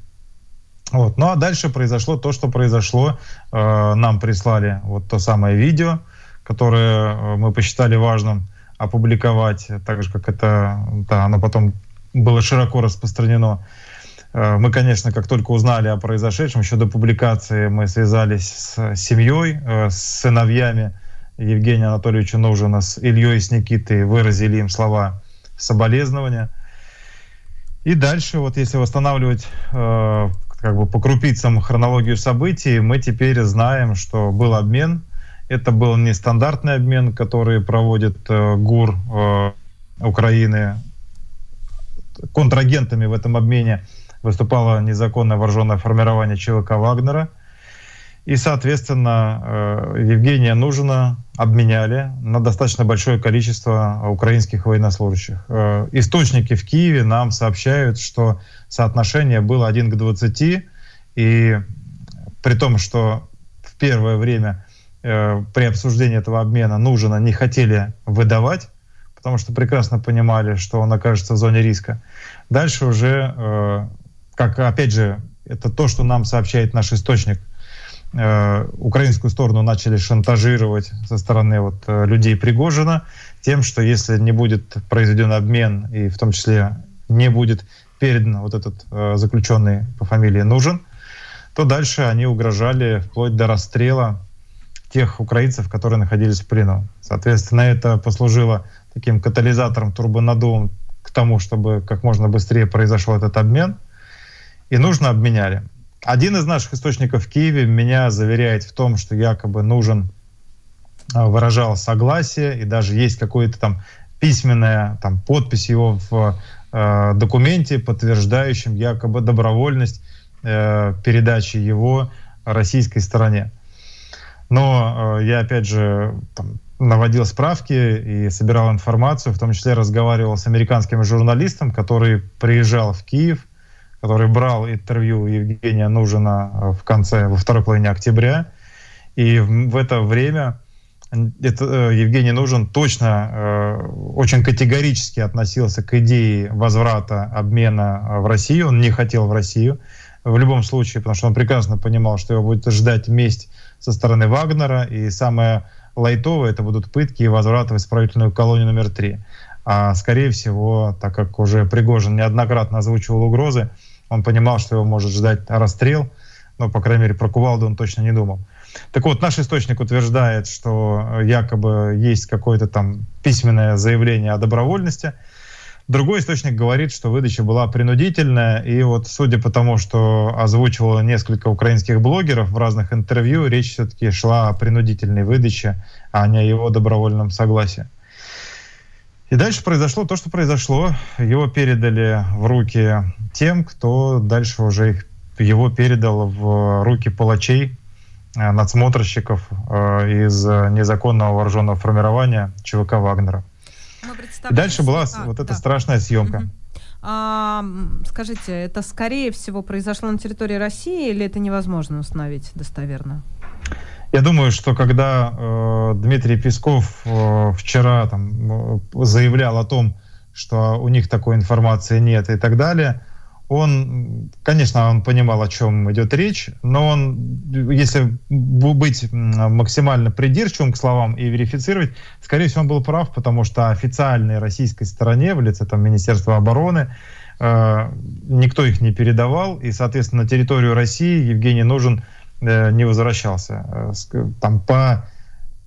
Вот. Ну а дальше произошло то, что произошло. Э, нам прислали вот то самое видео, которое э, мы посчитали важным опубликовать, так же как это, да, оно потом было широко распространено. Э, мы, конечно, как только узнали о произошедшем, еще до публикации мы связались с семьей, с сыновьями Евгения Анатольевича Нужина, с Ильей и с Никитой, выразили им слова соболезнования. И дальше, вот если восстанавливать как бы по крупицам хронологию событий, мы теперь знаем, что был обмен. Это был не стандартный обмен, который проводит э, ГУР э, Украины. Контрагентами в этом обмене выступало незаконное вооруженное формирование ЧВК Вагнера – и, соответственно, э, Евгения Нужина обменяли на достаточно большое количество украинских военнослужащих. Э, источники в Киеве нам сообщают, что соотношение было 1 к 20, и при том, что в первое время э, при обсуждении этого обмена Нужина не хотели выдавать, потому что прекрасно понимали, что он окажется в зоне риска. Дальше уже, как опять же, это то, что нам сообщает наш источник – Э, украинскую сторону начали шантажировать со стороны вот, э, людей Пригожина тем, что если не будет произведен обмен и в том числе не будет передан вот этот э, заключенный по фамилии Нужен, то дальше они угрожали вплоть до расстрела тех украинцев, которые находились в плену. Соответственно, это послужило таким катализатором, турбонаддувом к тому, чтобы как можно быстрее произошел этот обмен. И нужно обменяли. Один из наших источников в Киеве меня заверяет в том, что якобы нужен а, выражал согласие, и даже есть какое-то там письменная там, подпись его в э, документе, подтверждающем якобы добровольность э, передачи его российской стороне. Но э, я, опять же, там, наводил справки и собирал информацию, в том числе разговаривал с американским журналистом, который приезжал в Киев, который брал интервью Евгения Нужина э, в конце, во второй половине октября. И в это время это, э, Евгений Нужен точно э, очень категорически относился к идее возврата обмена в Россию. Он не хотел в Россию в любом случае, потому что он прекрасно понимал, что его будет ждать месть со стороны Вагнера, и самое лайтовое это будут пытки и возврат в исправительную колонию номер три. А скорее всего, так как уже Пригожин неоднократно озвучивал угрозы, он понимал, что его может ждать расстрел, но, по крайней мере, про кувалду он точно не думал. Так вот, наш источник утверждает, что якобы есть какое-то там письменное заявление о добровольности Другой источник говорит, что выдача была принудительная, и вот судя по тому, что озвучивало несколько украинских блогеров в разных интервью, речь все-таки шла о принудительной выдаче, а не о его добровольном согласии. И дальше произошло то, что произошло. Его передали в руки тем, кто дальше уже их, его передал в руки палачей, э, надсмотрщиков э, из незаконного вооруженного формирования ЧВК «Вагнера». И дальше была а, вот эта да. страшная съемка. Угу. А, скажите, это скорее всего произошло на территории России или это невозможно установить достоверно? Я думаю, что когда э, Дмитрий Песков э, вчера там, э, заявлял о том, что у них такой информации нет и так далее, он, конечно, он понимал, о чем идет речь, но он, если быть максимально придирчивым к словам и верифицировать, скорее всего, он был прав, потому что официальной российской стороне, в лице там, Министерства обороны, э, никто их не передавал, и, соответственно, на территорию России Евгений Нужен не возвращался. Э, там по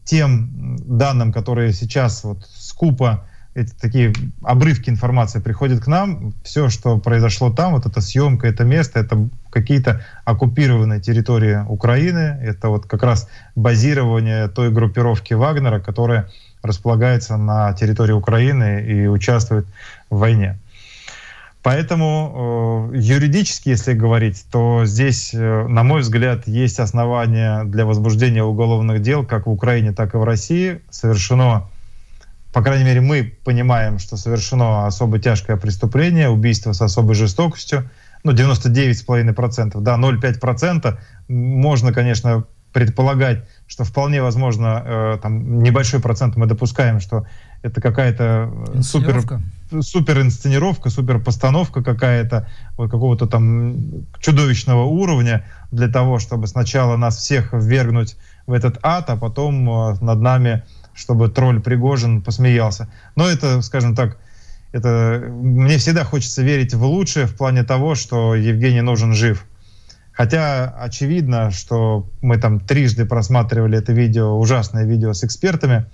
тем данным, которые сейчас вот скупо эти такие обрывки информации приходят к нам. Все, что произошло там, вот эта съемка, это место, это какие-то оккупированные территории Украины. Это вот как раз базирование той группировки Вагнера, которая располагается на территории Украины и участвует в войне. Поэтому э, юридически, если говорить, то здесь, э, на мой взгляд, есть основания для возбуждения уголовных дел как в Украине, так и в России. Совершено по крайней мере, мы понимаем, что совершено особо тяжкое преступление, убийство с особой жестокостью, ну, 99,5%, да, 0,5%. Можно, конечно, предполагать, что вполне возможно, э, там, небольшой процент мы допускаем, что это какая-то э, супер, супер инсценировка, супер постановка какая-то, вот какого-то там чудовищного уровня для того, чтобы сначала нас всех ввергнуть в этот ад, а потом э, над нами чтобы тролль Пригожин посмеялся. Но это, скажем так, это мне всегда хочется верить в лучшее в плане того, что Евгений нужен жив. Хотя очевидно, что мы там трижды просматривали это видео, ужасное видео с экспертами,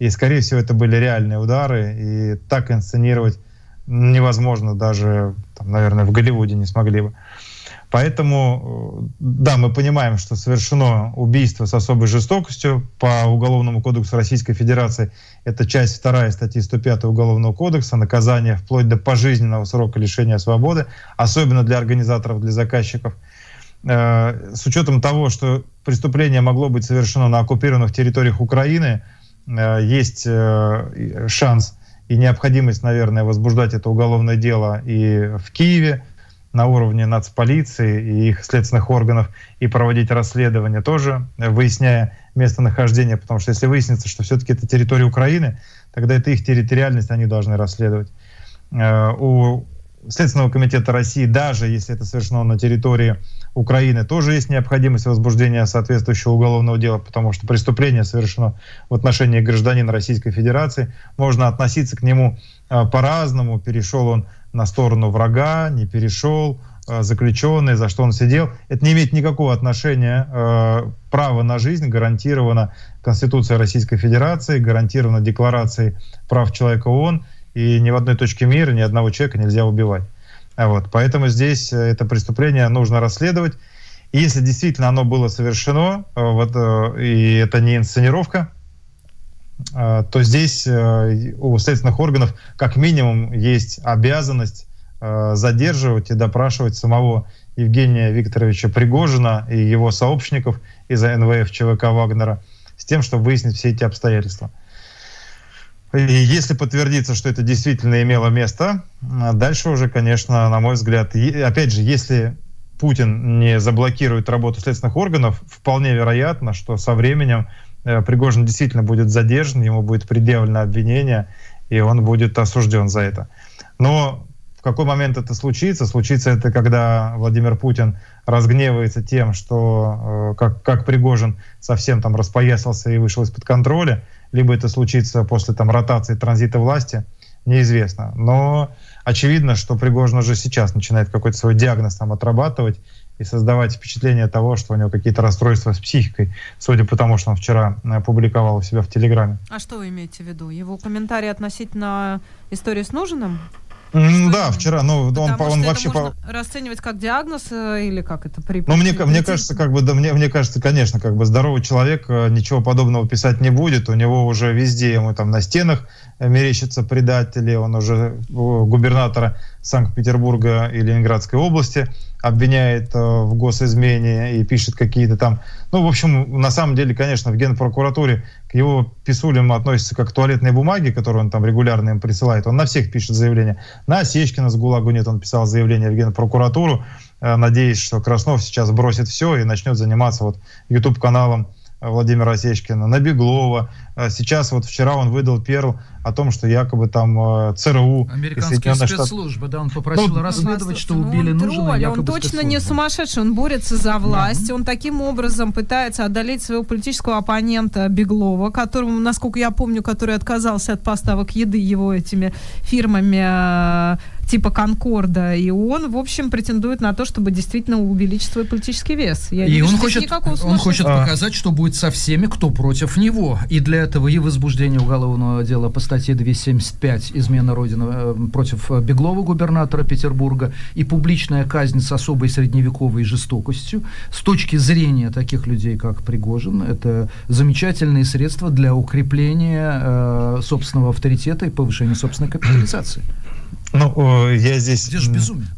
и, скорее всего, это были реальные удары, и так инсценировать невозможно даже, там, наверное, в Голливуде не смогли бы. Поэтому, э, да, мы понимаем, что совершено убийство с особой жестокостью по Уголовному кодексу Российской Федерации. Это часть вторая статьи 105 Уголовного кодекса, наказание вплоть до пожизненного срока лишения свободы, особенно для организаторов, для заказчиков. Э, с учетом того, что преступление могло быть совершено на оккупированных территориях Украины, есть шанс и необходимость, наверное, возбуждать это уголовное дело и в Киеве, на уровне нацполиции и их следственных органов и проводить расследование тоже, выясняя местонахождение, потому что если выяснится, что все-таки это территория Украины, тогда это их территориальность, они должны расследовать. Э, у Следственного комитета России, даже если это совершено на территории Украины, тоже есть необходимость возбуждения соответствующего уголовного дела, потому что преступление совершено в отношении гражданина Российской Федерации. Можно относиться к нему э, по-разному, перешел он на сторону врага, не перешел, э, заключенный, за что он сидел. Это не имеет никакого отношения. Э, право на жизнь гарантировано Конституцией Российской Федерации, гарантировано Декларацией прав человека ООН, и ни в одной точке мира ни одного человека нельзя убивать. Вот. Поэтому здесь э, это преступление нужно расследовать. И если действительно оно было совершено, вот, и это не инсценировка, а, то здесь э, у следственных органов как минимум есть обязанность э, задерживать и допрашивать самого Евгения Викторовича Пригожина и его сообщников из НВФ ЧВК Вагнера с тем, чтобы выяснить все эти обстоятельства. И если подтвердится, что это действительно имело место, дальше уже, конечно, на мой взгляд, опять же, если Путин не заблокирует работу следственных органов, вполне вероятно, что со временем Э, Пригожин действительно будет задержан, ему будет предъявлено обвинение, и он будет осужден за это. Но в какой момент это случится? Случится это, когда Владимир Путин разгневается тем, что э, как, как Пригожин совсем там распоясался и вышел из-под контроля, либо это случится после там ротации транзита власти, неизвестно. Но очевидно, что Пригожин уже сейчас начинает какой-то свой диагноз там отрабатывать, и создавать впечатление того, что у него какие-то расстройства с психикой, судя по тому, что он вчера э, публиковал у себя в Телеграме. А что вы имеете в виду? Его комментарии относительно истории с Нужиным? Да, вчера, ну он, он что вообще можно по... расценивать как диагноз э, или как это при. Ну, мне, мне кажется, как бы, да, мне, мне кажется, конечно, как бы здоровый человек э, ничего подобного писать не будет. У него уже везде, ему там на стенах мерещатся предатели. Он уже э, губернатора Санкт-Петербурга и Ленинградской области обвиняет э, в госизмене и пишет какие-то там... Ну, в общем, на самом деле, конечно, в Генпрокуратуре к его писулям относятся как к туалетной бумаге, которую он там регулярно им присылает. Он на всех пишет заявления. На Осечкина с ГУЛАГу нет, он писал заявление в Генпрокуратуру, э, надеясь, что Краснов сейчас бросит все и начнет заниматься вот YouTube-каналом Владимира Осечкина, на Беглова. Э, Сейчас вот вчера он выдал перл о том, что якобы там э, ЦРУ Американские спецслужбы, да, он попросил Ну, расследовать, что Ну, убили тролль, якобы Он точно не сумасшедший, он борется за власть. Он таким образом пытается одолеть своего политического оппонента Беглова, которому, насколько я помню, который отказался от поставок еды его этими фирмами э, типа Конкорда. И он, в общем, претендует на то, чтобы действительно увеличить свой политический вес. Я не И вижу он здесь хочет, он хочет А. показать, что будет со всеми, кто против него. И для этого и возбуждение уголовного дела по статье 275 «Измена Родины» э, против э, Беглова, губернатора Петербурга, и публичная казнь с особой средневековой жестокостью. С точки зрения таких людей, как Пригожин, это замечательные средства для укрепления э, собственного авторитета и повышения собственной капитализации. Ну, я здесь... Где же безумие?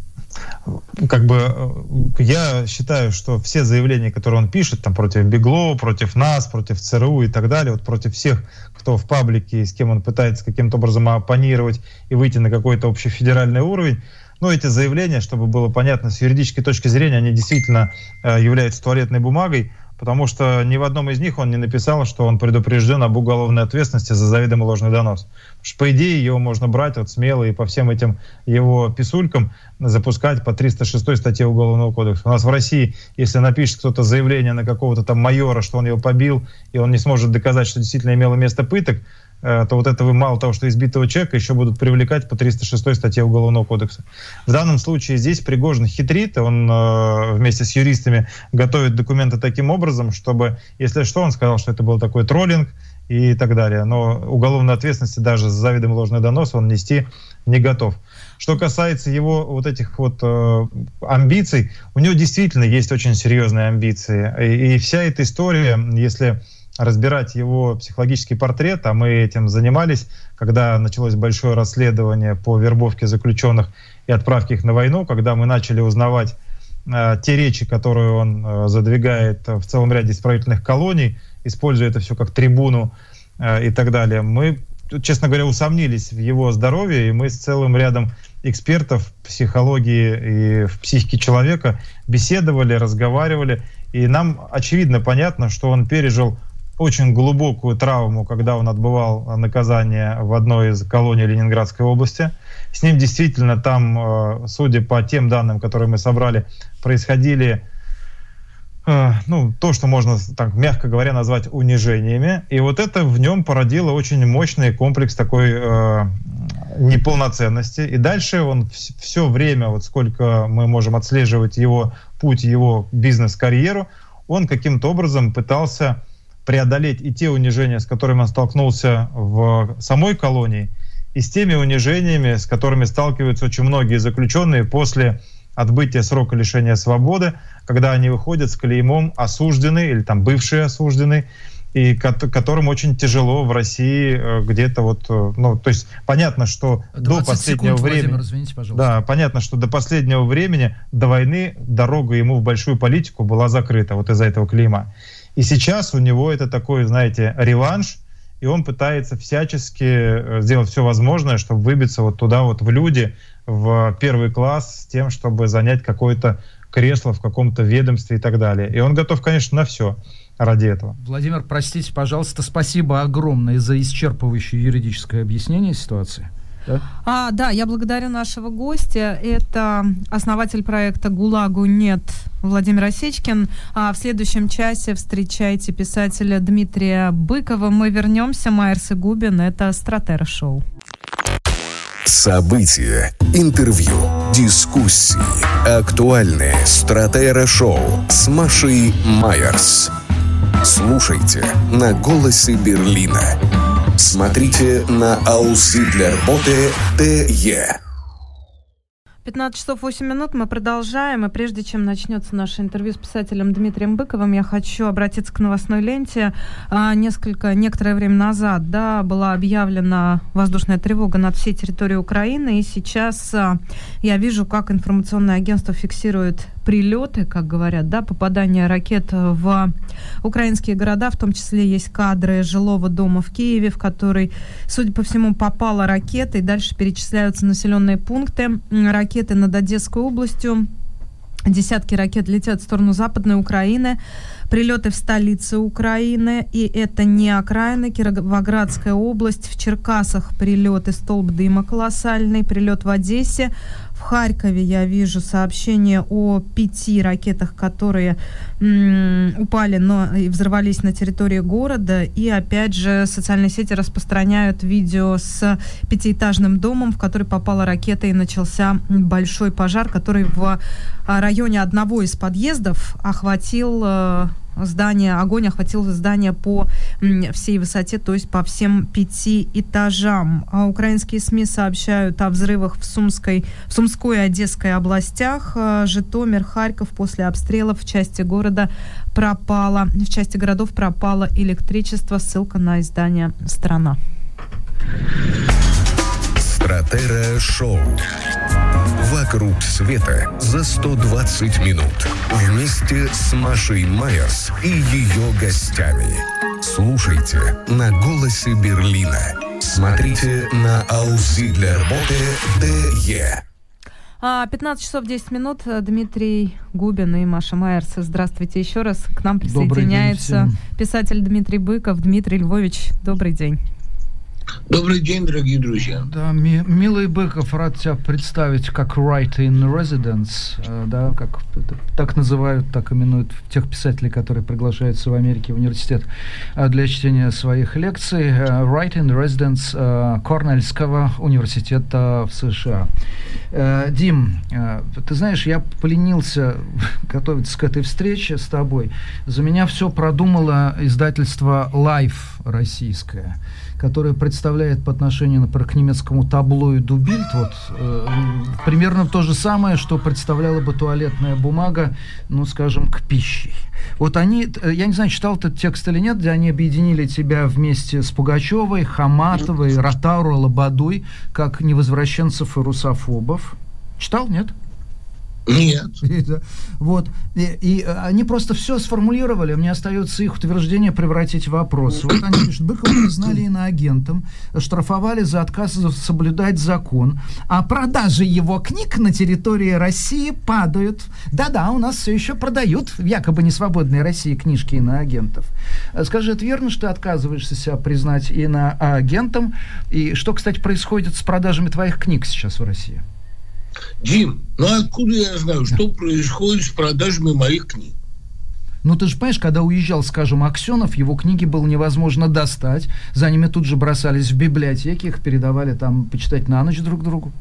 как бы э, я считаю, что все заявления, которые он пишет там против Беглова, против нас, против ЦРУ и так далее, вот против всех, кто в паблике с кем он пытается каким-то образом оппонировать и выйти на какой-то общефедеральный уровень, ну, эти заявления, чтобы было понятно, с юридической точки зрения, они действительно э, являются туалетной бумагой, потому что ни в одном из них он не написал, что он предупрежден об уголовной ответственности за заведомо ложный донос. Потому что, по идее, его можно брать вот смело и по всем этим его писулькам запускать по 306 статье Уголовного кодекса. У нас в России, если напишет кто-то заявление на какого-то там майора, что он его побил, и он не сможет доказать, что действительно имело место пыток, то вот это вы мало того, что избитого человека еще будут привлекать по 306 статье Уголовного кодекса. В данном случае здесь Пригожин хитрит, он э, вместе с юристами готовит документы таким образом, чтобы, если что, он сказал, что это был такой троллинг и так далее. Но уголовной ответственности даже за заведомо ложный донос он нести не готов. Что касается его вот этих вот э, амбиций, у него действительно есть очень серьезные амбиции. И, и вся эта история, если разбирать его психологический портрет, а мы этим занимались, когда началось большое расследование по вербовке заключенных и отправке их на войну, когда мы начали узнавать э, те речи, которые он э, задвигает в целом ряде исправительных колоний, используя это все как трибуну э, и так далее, мы, честно говоря, усомнились в его здоровье, и мы с целым рядом экспертов в психологии и в психике человека беседовали, разговаривали, и нам очевидно понятно, что он пережил очень глубокую травму, когда он отбывал наказание в одной из колоний Ленинградской области. С ним действительно там, э, судя по тем данным, которые мы собрали, происходили э, ну, то, что можно, так, мягко говоря, назвать унижениями. И вот это в нем породило очень мощный комплекс такой э, неполноценности. И дальше он вс- все время, вот сколько мы можем отслеживать его путь, его бизнес-карьеру, он каким-то образом пытался преодолеть и те унижения, с которыми он столкнулся в самой колонии, и с теми унижениями, с которыми сталкиваются очень многие заключенные после отбытия срока лишения свободы, когда они выходят с клеймом осужденный или там бывший осужденный, и ко- которым очень тяжело в России э, где-то вот, э, ну, то есть понятно, что до 20 последнего секунд, времени... Владимир. Да, понятно, что до последнего времени, до войны, дорога ему в большую политику была закрыта вот из-за этого клейма. И сейчас у него это такой, знаете, реванш, и он пытается всячески э, сделать все возможное, чтобы выбиться вот туда вот в люди, в первый класс, с тем, чтобы занять какое-то кресло в каком-то ведомстве и так далее. И он готов, конечно, на все ради этого. Владимир, простите, пожалуйста, спасибо огромное за исчерпывающее юридическое объяснение ситуации. Да? А, да, я благодарю нашего гостя. Это основатель проекта «ГУЛАГу нет» Владимир Осечкин. А в следующем часе встречайте писателя Дмитрия Быкова. Мы вернемся. Майерс и Губин. Это «Стратера Шоу». События, интервью, дискуссии, актуальные стратера-шоу с Машей Майерс. Слушайте на «Голосе Берлина». Смотрите на Ауслидлерботе ТЕ. 15 часов 8 минут мы продолжаем. И прежде чем начнется наше интервью с писателем Дмитрием Быковым, я хочу обратиться к новостной ленте. А, несколько, некоторое время назад да, была объявлена воздушная тревога над всей территорией Украины. И сейчас а, я вижу, как информационное агентство фиксирует прилеты, как говорят, да, попадания ракет в украинские города, в том числе есть кадры жилого дома в Киеве, в который, судя по всему, попала ракета, и дальше перечисляются населенные пункты. Ракеты над Одесской областью, Десятки ракет летят в сторону Западной Украины, прилеты в столице Украины, и это не окраины, Кировоградская область, в Черкасах прилеты, столб дыма колоссальный, прилет в Одессе, Харькове я вижу сообщение о пяти ракетах, которые м, упали но, и взорвались на территории города. И опять же социальные сети распространяют видео с пятиэтажным домом, в который попала ракета и начался большой пожар, который в а, районе одного из подъездов охватил э, здание, огонь охватил здание по всей высоте, то есть по всем пяти этажам. А украинские СМИ сообщают о взрывах в Сумской, в Сумской и Одесской областях. А, Житомир, Харьков после обстрелов в части города пропало, в части городов пропало электричество. Ссылка на издание «Страна». Стратера Шоу. «Вокруг света» за 120 минут. Вместе с Машей Майерс и ее гостями. Слушайте на «Голосе Берлина». Смотрите на Ауслидлерботе ТЕ. 15 часов 10 минут. Дмитрий Губин и Маша Майерс. Здравствуйте еще раз. К нам присоединяется писатель Дмитрий Быков. Дмитрий Львович, добрый день. Добрый день, дорогие друзья. Да, ми, милый Быков, рад тебя представить как writer in residence, э, да, как так называют, так именуют тех писателей, которые приглашаются в Америке в университет э, для чтения своих лекций. Э, writer in residence Корнельского университета в США. Дим, ты знаешь, я поленился готовиться к этой встрече с тобой. За меня все продумало издательство Life российское которая представляет по отношению, например, к немецкому таблоиду Бильд, вот, э, примерно то же самое, что представляла бы туалетная бумага, ну, скажем, к пище. Вот они, э, я не знаю, читал этот текст или нет, где они объединили тебя вместе с Пугачевой, Хаматовой, Ротару, Лободой, как невозвращенцев и русофобов. Читал, нет? Нет. Вот. И, и они просто все сформулировали. Мне остается их утверждение превратить в вопрос. Вот они пишут, Быкова признали иноагентом, штрафовали за отказ соблюдать закон, а продажи его книг на территории России падают. Да-да, у нас все еще продают в якобы несвободной России книжки иноагентов. Скажи, это верно, что ты отказываешься себя признать иноагентом? И что, кстати, происходит с продажами твоих книг сейчас в России? Дим, ну откуда я знаю, что происходит с продажами моих книг? Ну, ты же понимаешь, когда уезжал, скажем, Аксенов, его книги было невозможно достать. За ними тут же бросались в библиотеки, их передавали там почитать на ночь друг другу.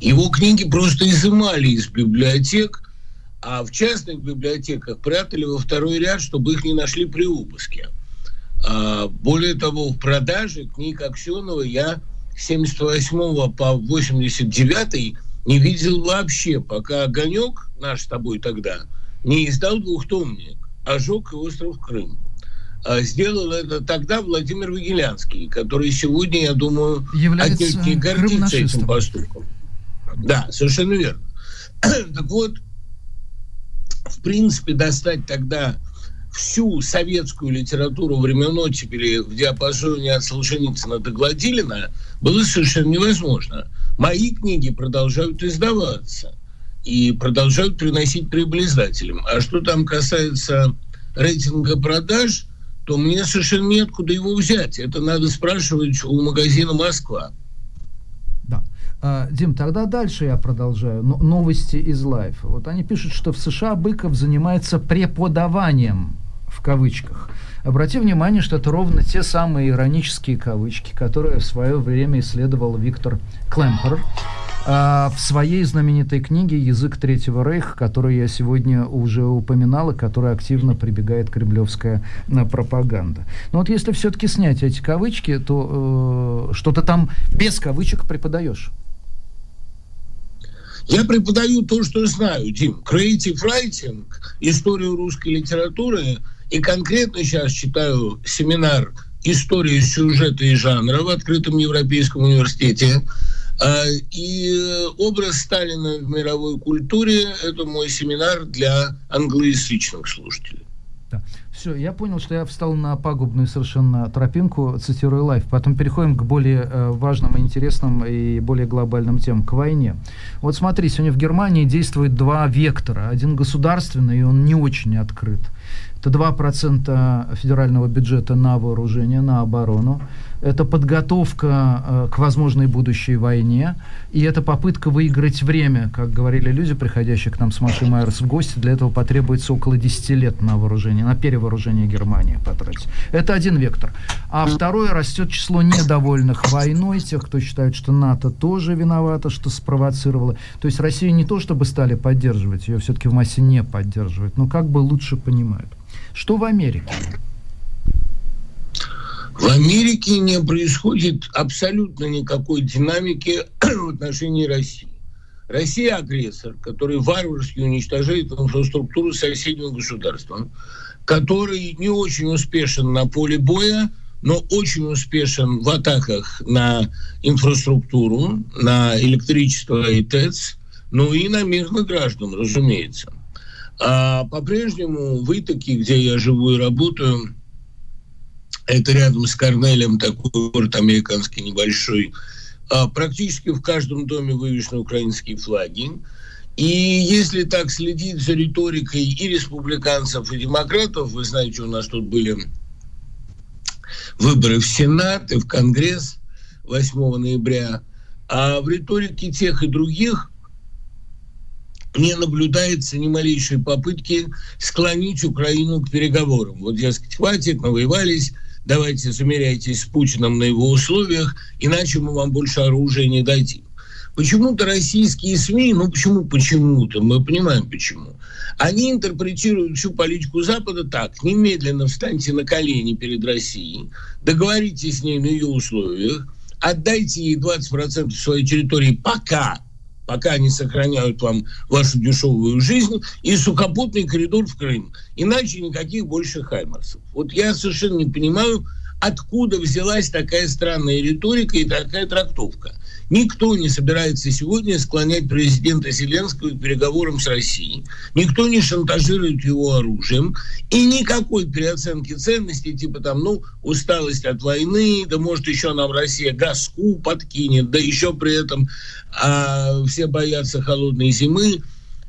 Его книги просто изымали из библиотек, а в частных библиотеках прятали во второй ряд, чтобы их не нашли при обыске. А, более того, в продаже книг Аксенова я 78 по 89 не видел вообще, пока Огонек, наш с тобой тогда, не издал двухтомник «Ожог и остров Крым». А сделал это тогда Владимир Вагилянский, который сегодня, я думаю, отнюдь не гордится этим поступком. Да, совершенно верно. так вот, в принципе, достать тогда всю советскую литературу времен оттепели в диапазоне от Солженицына до Гладилина было совершенно невозможно. Мои книги продолжают издаваться и продолжают приносить прибыль издателям. А что там касается рейтинга продаж, то мне совершенно неоткуда его взять. Это надо спрашивать у магазина «Москва». А, Дим, тогда дальше я продолжаю. Новости из Лайфа. Вот они пишут, что в США Быков занимается преподаванием кавычках. Обрати внимание, что это ровно те самые иронические кавычки, которые в свое время исследовал Виктор Клемпер а, в своей знаменитой книге «Язык Третьего Рейха», которую я сегодня уже упоминал, и которой активно прибегает кремлевская а, пропаганда. Но вот если все-таки снять эти кавычки, то э, что-то там без кавычек преподаешь. Я преподаю то, что знаю, Дим. Creative Writing, историю русской литературы, и конкретно сейчас читаю семинар истории сюжета и жанра в открытом европейском университете. А, и образ Сталина в мировой культуре – это мой семинар для англоязычных слушателей. Да. Все, я понял, что я встал на пагубную совершенно тропинку, цитирую лайф. Потом переходим к более э, важным, интересным и более глобальным темам, к войне. Вот смотри, сегодня в Германии действует два вектора. Один государственный, и он не очень открыт. Это 2% федерального бюджета на вооружение, на оборону. Это подготовка э, к возможной будущей войне. И это попытка выиграть время. Как говорили люди, приходящие к нам с Машей Майерс в гости, для этого потребуется около 10 лет на вооружение, на перевооружение Германии потратить. Это один вектор. А второй растет число недовольных войной, тех, кто считает, что НАТО тоже виновата, что спровоцировала. То есть Россию не то, чтобы стали поддерживать, ее все-таки в массе не поддерживают, но как бы лучше понимают. Что в Америке? В Америке не происходит абсолютно никакой динамики в отношении России. Россия агрессор, который варварски уничтожает инфраструктуру соседнего государства, который не очень успешен на поле боя, но очень успешен в атаках на инфраструктуру, на электричество и ТЭЦ, ну и на мирных граждан, разумеется. А по-прежнему в Итаке, где я живу и работаю, это рядом с Корнелем, такой город американский небольшой, а практически в каждом доме вывешены украинские флаги. И если так следить за риторикой и республиканцев, и демократов, вы знаете, у нас тут были выборы в Сенат и в Конгресс 8 ноября, а в риторике тех и других не наблюдается ни малейшей попытки склонить Украину к переговорам. Вот, дескать, хватит, навоевались, давайте замеряйтесь с Путиным на его условиях, иначе мы вам больше оружия не дадим. Почему-то российские СМИ, ну почему почему-то, мы понимаем почему, они интерпретируют всю политику Запада так, немедленно встаньте на колени перед Россией, договоритесь с ней на ее условиях, отдайте ей 20% своей территории пока, пока они сохраняют вам вашу дешевую жизнь, и сухопутный коридор в Крым. Иначе никаких больше хаймарсов. Вот я совершенно не понимаю, откуда взялась такая странная риторика и такая трактовка. Никто не собирается сегодня склонять президента Зеленского к переговорам с Россией. Никто не шантажирует его оружием. И никакой переоценки ценностей, типа там, ну, усталость от войны, да может еще нам Россия газку подкинет, да еще при этом а, все боятся холодной зимы.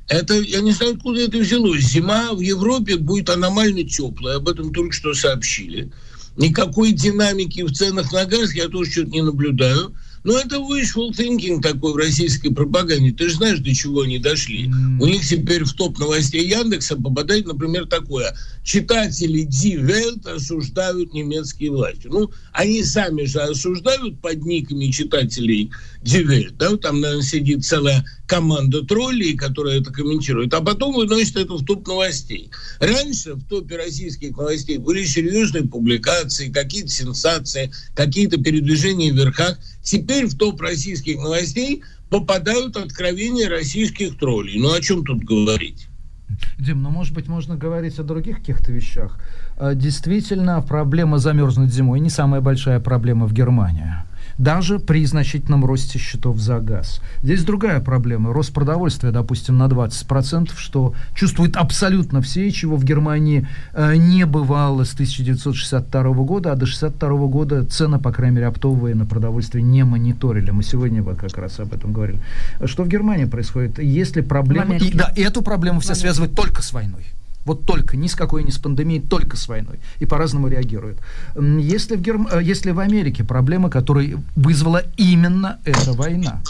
Это, я не знаю, откуда это взялось. Зима в Европе будет аномально теплая, об этом только что сообщили. Никакой динамики в ценах на газ я тоже что-то не наблюдаю. Но это wishful thinking такой в российской пропаганде. Ты же знаешь, до чего они дошли. Mm. У них теперь в топ новостей Яндекса попадает, например, такое. Читатели Die Welt осуждают немецкие власти. Ну, они сами же осуждают под никами читателей Die Welt. Да? Там, наверное, сидит целая команда троллей, которая это комментирует. А потом выносит это в топ новостей. Раньше в топе российских новостей были серьезные публикации, какие-то сенсации, какие-то передвижения в верхах. Теперь в топ российских новостей попадают откровения российских троллей. Ну о чем тут говорить? Дим, ну, может быть, можно говорить о других каких-то вещах. А, действительно, проблема замерзнуть зимой не самая большая проблема в Германии даже при значительном росте счетов за газ. Здесь другая проблема. Рост продовольствия, допустим, на 20%, что чувствуют абсолютно все, чего в Германии э, не бывало с 1962 года, а до 1962 года цены, по крайней мере, оптовые на продовольствие не мониторили. Мы сегодня вот как раз об этом говорили. Что в Германии происходит? Если проблема... И, да, эту проблему все связывают только с войной. Вот только, ни с какой, ни с пандемией, только с войной. И по-разному реагируют. Если в, Герм... Э, если в Америке проблема, которая вызвала именно эта война?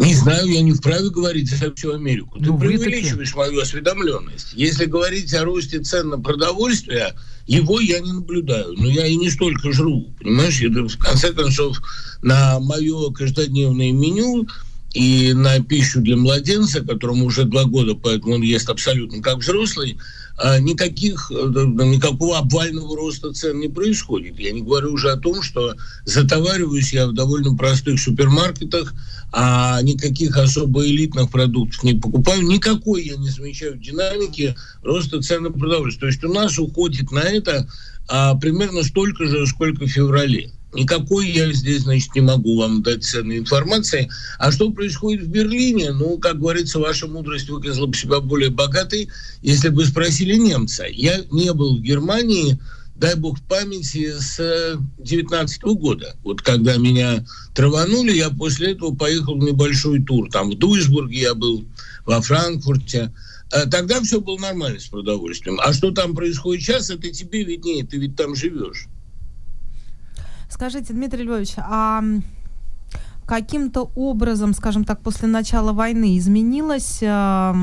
Не знаю, я не вправе говорить за всю Америку. Ты ну, преувеличиваешь мою осведомленность. Если говорить о росте цен на продовольствие, его я не наблюдаю. Но я и не столько жру. Понимаешь, в конце концов, на мое каждодневное меню и на пищу для младенца, которому уже два года, поэтому он ест абсолютно как взрослый, а никаких, э, никакого обвального роста цен не происходит. Я не говорю уже о том, что затовариваюсь я в довольно простых супермаркетах, а никаких особо элитных продуктов не покупаю. Никакой я не замечаю динамики роста цен на продовольствие. То есть у нас уходит на это а, примерно столько же, сколько в феврале. Никакой я здесь, значит, не могу вам дать ценной информации. А что происходит в Берлине? Ну, как говорится, ваша мудрость выказала бы себя более богатой, если бы спросили немца. Я не был в Германии, дай бог в памяти, с 19 года. Вот когда меня траванули, я после этого поехал в небольшой тур. Там в Дуйсбурге я был, во Франкфурте. А тогда все было нормально с продовольствием. А что там происходит сейчас, это тебе виднее, ты ведь там живешь. Скажите, Дмитрий Львович, а каким-то образом, скажем так, после начала войны изменилось, э,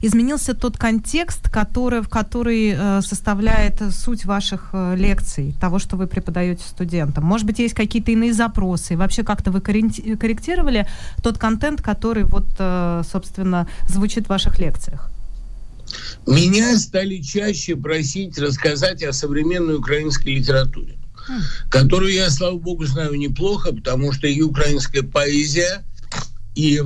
изменился тот контекст, который, в который э, составляет суть ваших э, лекций, того, что вы преподаете студентам? Может быть, есть какие-то иные запросы? Вообще как-то вы корректировали тот контент, который, вот, э, собственно, звучит в ваших лекциях? Меня стали чаще просить рассказать о современной украинской литературе которую я, слава богу, знаю неплохо, потому что и украинская поэзия, и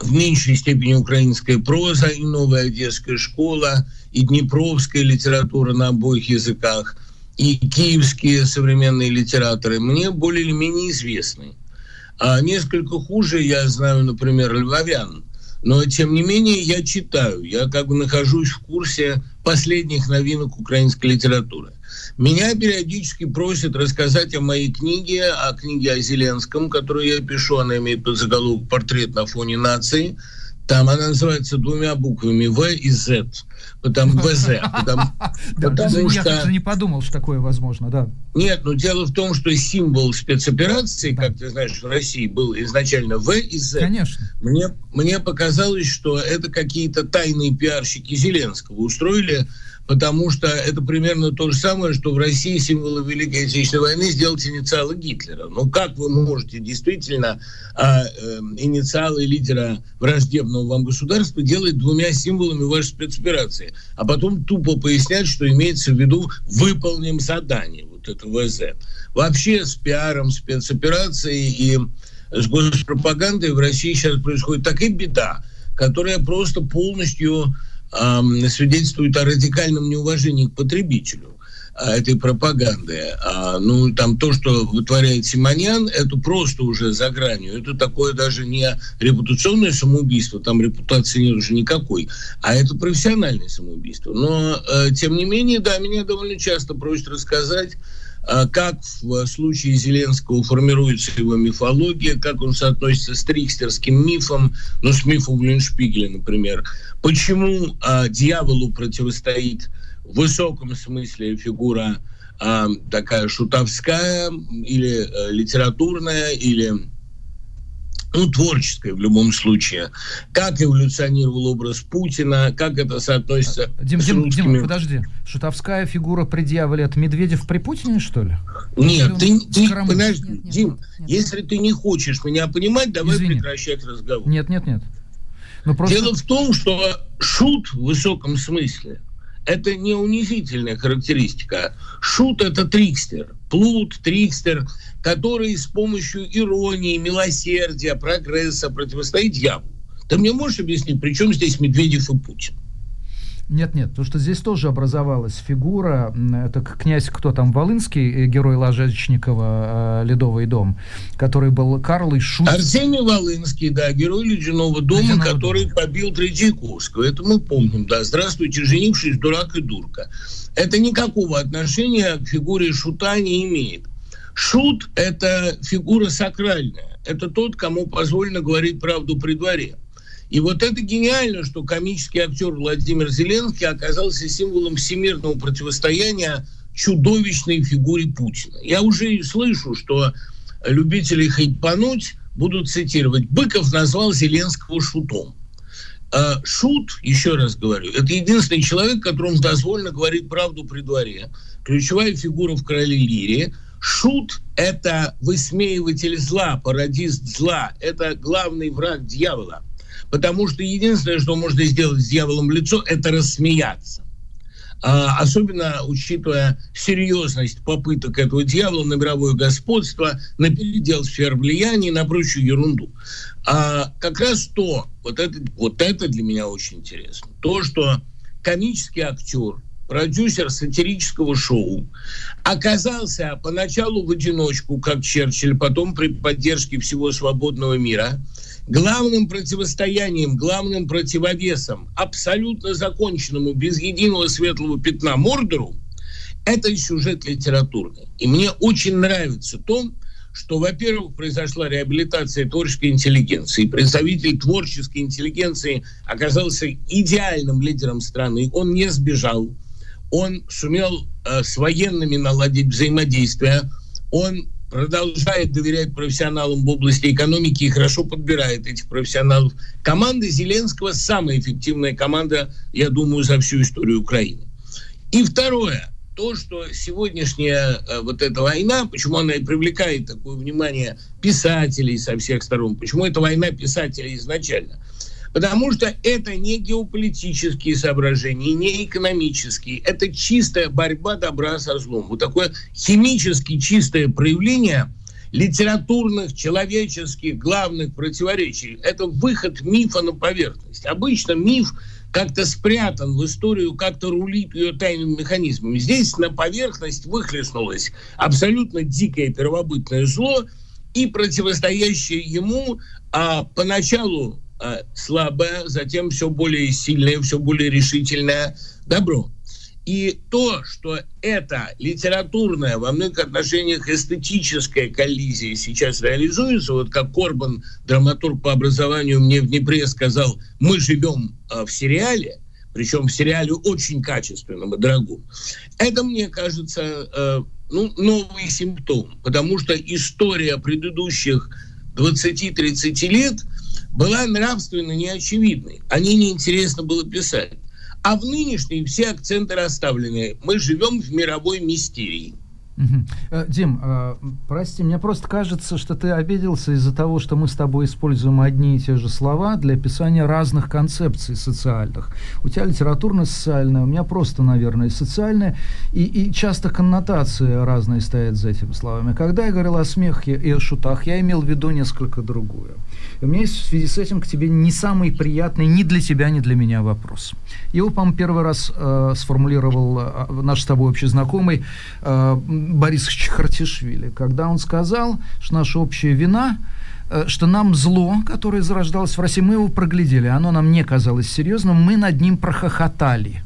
в меньшей степени украинская проза, и новая одесская школа, и днепровская литература на обоих языках, и киевские современные литераторы мне более или менее известны. А несколько хуже я знаю, например, львовян. Но, тем не менее, я читаю. Я как бы нахожусь в курсе последних новинок украинской литературы. Меня периодически просят рассказать о моей книге, о книге о Зеленском, которую я пишу. Она имеет под заголовок «Портрет на фоне нации». Там она называется двумя буквами В и Z. Потому ВЗ. Потому, потому что... Я не подумал, что такое возможно, да. Нет, но дело в том, что символ спецоперации, как ты знаешь, в России был изначально В и Z. Конечно. Мне, мне показалось, что это какие-то тайные пиарщики Зеленского устроили потому что это примерно то же самое, что в России символы Великой Отечественной войны сделать инициалы Гитлера. Ну как вы можете действительно а, э, инициалы лидера враждебного вам государства делать двумя символами вашей спецоперации, а потом тупо пояснять, что имеется в виду выполним задание, вот это ВЗ. Вообще с пиаром спецоперации и с госпропагандой в России сейчас происходит такая беда, которая просто полностью свидетельствует о радикальном неуважении к потребителю а, этой пропаганды. А, ну, там то, что вытворяет Симоньян, это просто уже за гранью. Это такое даже не репутационное самоубийство, там репутации нет уже никакой, а это профессиональное самоубийство. Но, э, тем не менее, да, меня довольно часто просят рассказать как в случае Зеленского формируется его мифология, как он соотносится с трикстерским мифом, ну, с мифом Линшпигеля, например. Почему а, дьяволу противостоит в высоком смысле фигура а, такая шутовская или а, литературная, или ну, творческое в любом случае. Как эволюционировал образ Путина, как это соотносится Дим, с Дим, русскими... Дим, подожди, шутовская фигура предъявляет Медведев при Путине, что ли? Нет, ты, ты понимаешь, нет, нет, Дим, нет, нет. если ты не хочешь меня понимать, давай Извини. прекращать разговор. Нет, нет, нет. Ну, просто... Дело в том, что шут в высоком смысле – это не унизительная характеристика. Шут – это трикстер, плут, трикстер, который с помощью иронии, милосердия, прогресса противостоит дьяволу. Ты мне можешь объяснить, при чем здесь Медведев и Путин? Нет, нет, потому что здесь тоже образовалась фигура, это князь, кто там, Волынский, э, герой Ложечникова, э, «Ледовый дом», который был Карл и Шут. Арсений Волынский, да, герой Ледяного дома, Ледяного который дома. побил Третьяковского, это мы помним, да, здравствуйте, женившись, дурак и дурка. Это никакого отношения к фигуре Шута не имеет. Шут – это фигура сакральная, это тот, кому позволено говорить правду при дворе. И вот это гениально, что комический актер Владимир Зеленский оказался символом всемирного противостояния чудовищной фигуре Путина. Я уже слышу, что любители хайпануть буду цитировать, Быков назвал Зеленского шутом. А шут, еще раз говорю, это единственный человек, которому дозволено говорить правду при дворе. Ключевая фигура в «Короле Лире». Шут – это высмеиватель зла, пародист зла. Это главный враг дьявола. Потому что единственное, что можно сделать с дьяволом лицо, это рассмеяться. А, особенно учитывая серьезность попыток этого дьявола на мировое господство, на передел сфер влияния, на прочую ерунду. А как раз то, вот это, вот это для меня очень интересно, то, что комический актер, продюсер сатирического шоу, оказался поначалу в одиночку, как Черчилль, потом при поддержке всего свободного мира – главным противостоянием, главным противовесом абсолютно законченному, без единого светлого пятна Мордору, это сюжет литературный. И мне очень нравится то, что, во-первых, произошла реабилитация творческой интеллигенции. Представитель творческой интеллигенции оказался идеальным лидером страны. Он не сбежал. Он сумел э, с военными наладить взаимодействие. Он продолжает доверять профессионалам в области экономики и хорошо подбирает этих профессионалов. Команда Зеленского самая эффективная команда, я думаю, за всю историю Украины. И второе, то, что сегодняшняя э, вот эта война, почему она и привлекает такое внимание писателей со всех сторон, почему эта война писателей изначально – Потому что это не геополитические соображения, не экономические. Это чистая борьба добра со злом. Вот такое химически чистое проявление литературных, человеческих главных противоречий. Это выход мифа на поверхность. Обычно миф как-то спрятан в историю, как-то рулит ее тайным механизмом. Здесь на поверхность выхлестнулось абсолютно дикое первобытное зло и противостоящее ему а поначалу слабое, затем все более сильное, все более решительное добро. И то, что это литературная, во многих отношениях эстетическая коллизия сейчас реализуется, вот как Корбан, драматург по образованию, мне в Днепре сказал, мы живем э, в сериале, причем в сериале очень качественном и дорогом. Это, мне кажется, э, ну, новый симптом, потому что история предыдущих 20-30 лет – была нравственно неочевидной. О ней неинтересно было писать. А в нынешней все акценты расставлены. Мы живем в мировой мистерии. Угу. Дим, э, прости, мне просто кажется, что ты обиделся из-за того, что мы с тобой используем одни и те же слова для описания разных концепций социальных. У тебя литературно-социальная, у меня просто, наверное, социальная, и, и часто коннотации разные стоят за этими словами. Когда я говорил о смехе и о шутах, я имел в виду несколько другое. И у меня есть в связи с этим к тебе не самый приятный ни для тебя, ни для меня вопрос. Его, по-моему, первый раз э, сформулировал э, наш с тобой общий знакомый э, Борис Чехартишвили, когда он сказал, что наша общая вина э, что нам зло, которое зарождалось в России, мы его проглядели, оно нам не казалось серьезным, мы над ним прохохотали.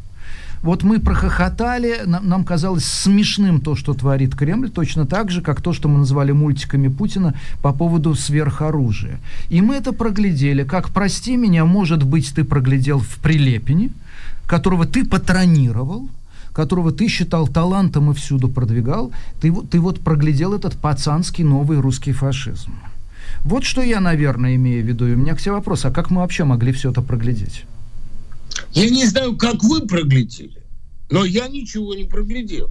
Вот мы прохохотали, нам, нам казалось смешным то, что творит Кремль, точно так же, как то, что мы назвали мультиками Путина по поводу сверхоружия. И мы это проглядели. Как, прости меня, может быть, ты проглядел в Прилепине, которого ты патронировал, которого ты считал талантом и всюду продвигал, ты, ты вот проглядел этот пацанский новый русский фашизм. Вот что я, наверное, имею в виду. И у меня к тебе вопрос, а как мы вообще могли все это проглядеть? Я не знаю, как вы проглядели, но я ничего не проглядел.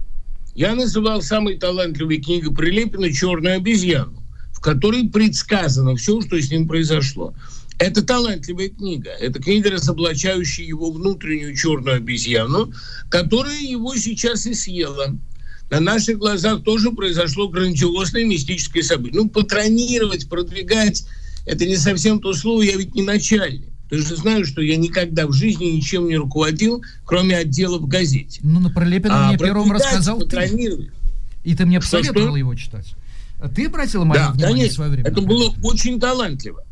Я называл самой талантливой книгой Прилепина «Черную обезьяну», в которой предсказано все, что с ним произошло. Это талантливая книга. Это книга, разоблачающая его внутреннюю черную обезьяну, которая его сейчас и съела. На наших глазах тоже произошло грандиозное мистическое событие. Ну, патронировать, продвигать – это не совсем то слово, я ведь не начальник. Ты же знаешь, что я никогда в жизни ничем не руководил, кроме отдела в газете. Ну, на Пролепина а, мне первым рассказал ты. И ты мне посоветовал его читать. А ты обратил мое да, внимание конечно. в свое время? Это было очень талантливо.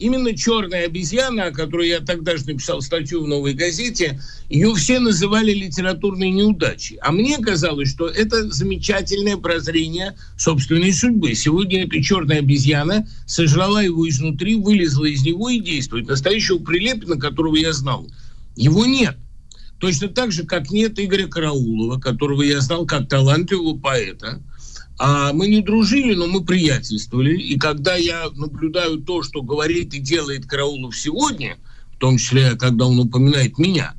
Именно черная обезьяна, о которой я тогда же написал статью в «Новой газете», ее все называли литературной неудачей. А мне казалось, что это замечательное прозрение собственной судьбы. Сегодня эта черная обезьяна сожрала его изнутри, вылезла из него и действует. Настоящего Прилепина, которого я знал, его нет. Точно так же, как нет Игоря Караулова, которого я знал как талантливого поэта, А мы не дружили, но мы приятельствовали. И когда я наблюдаю то, что говорит и делает Караулов сегодня, в том числе, когда он упоминает меня,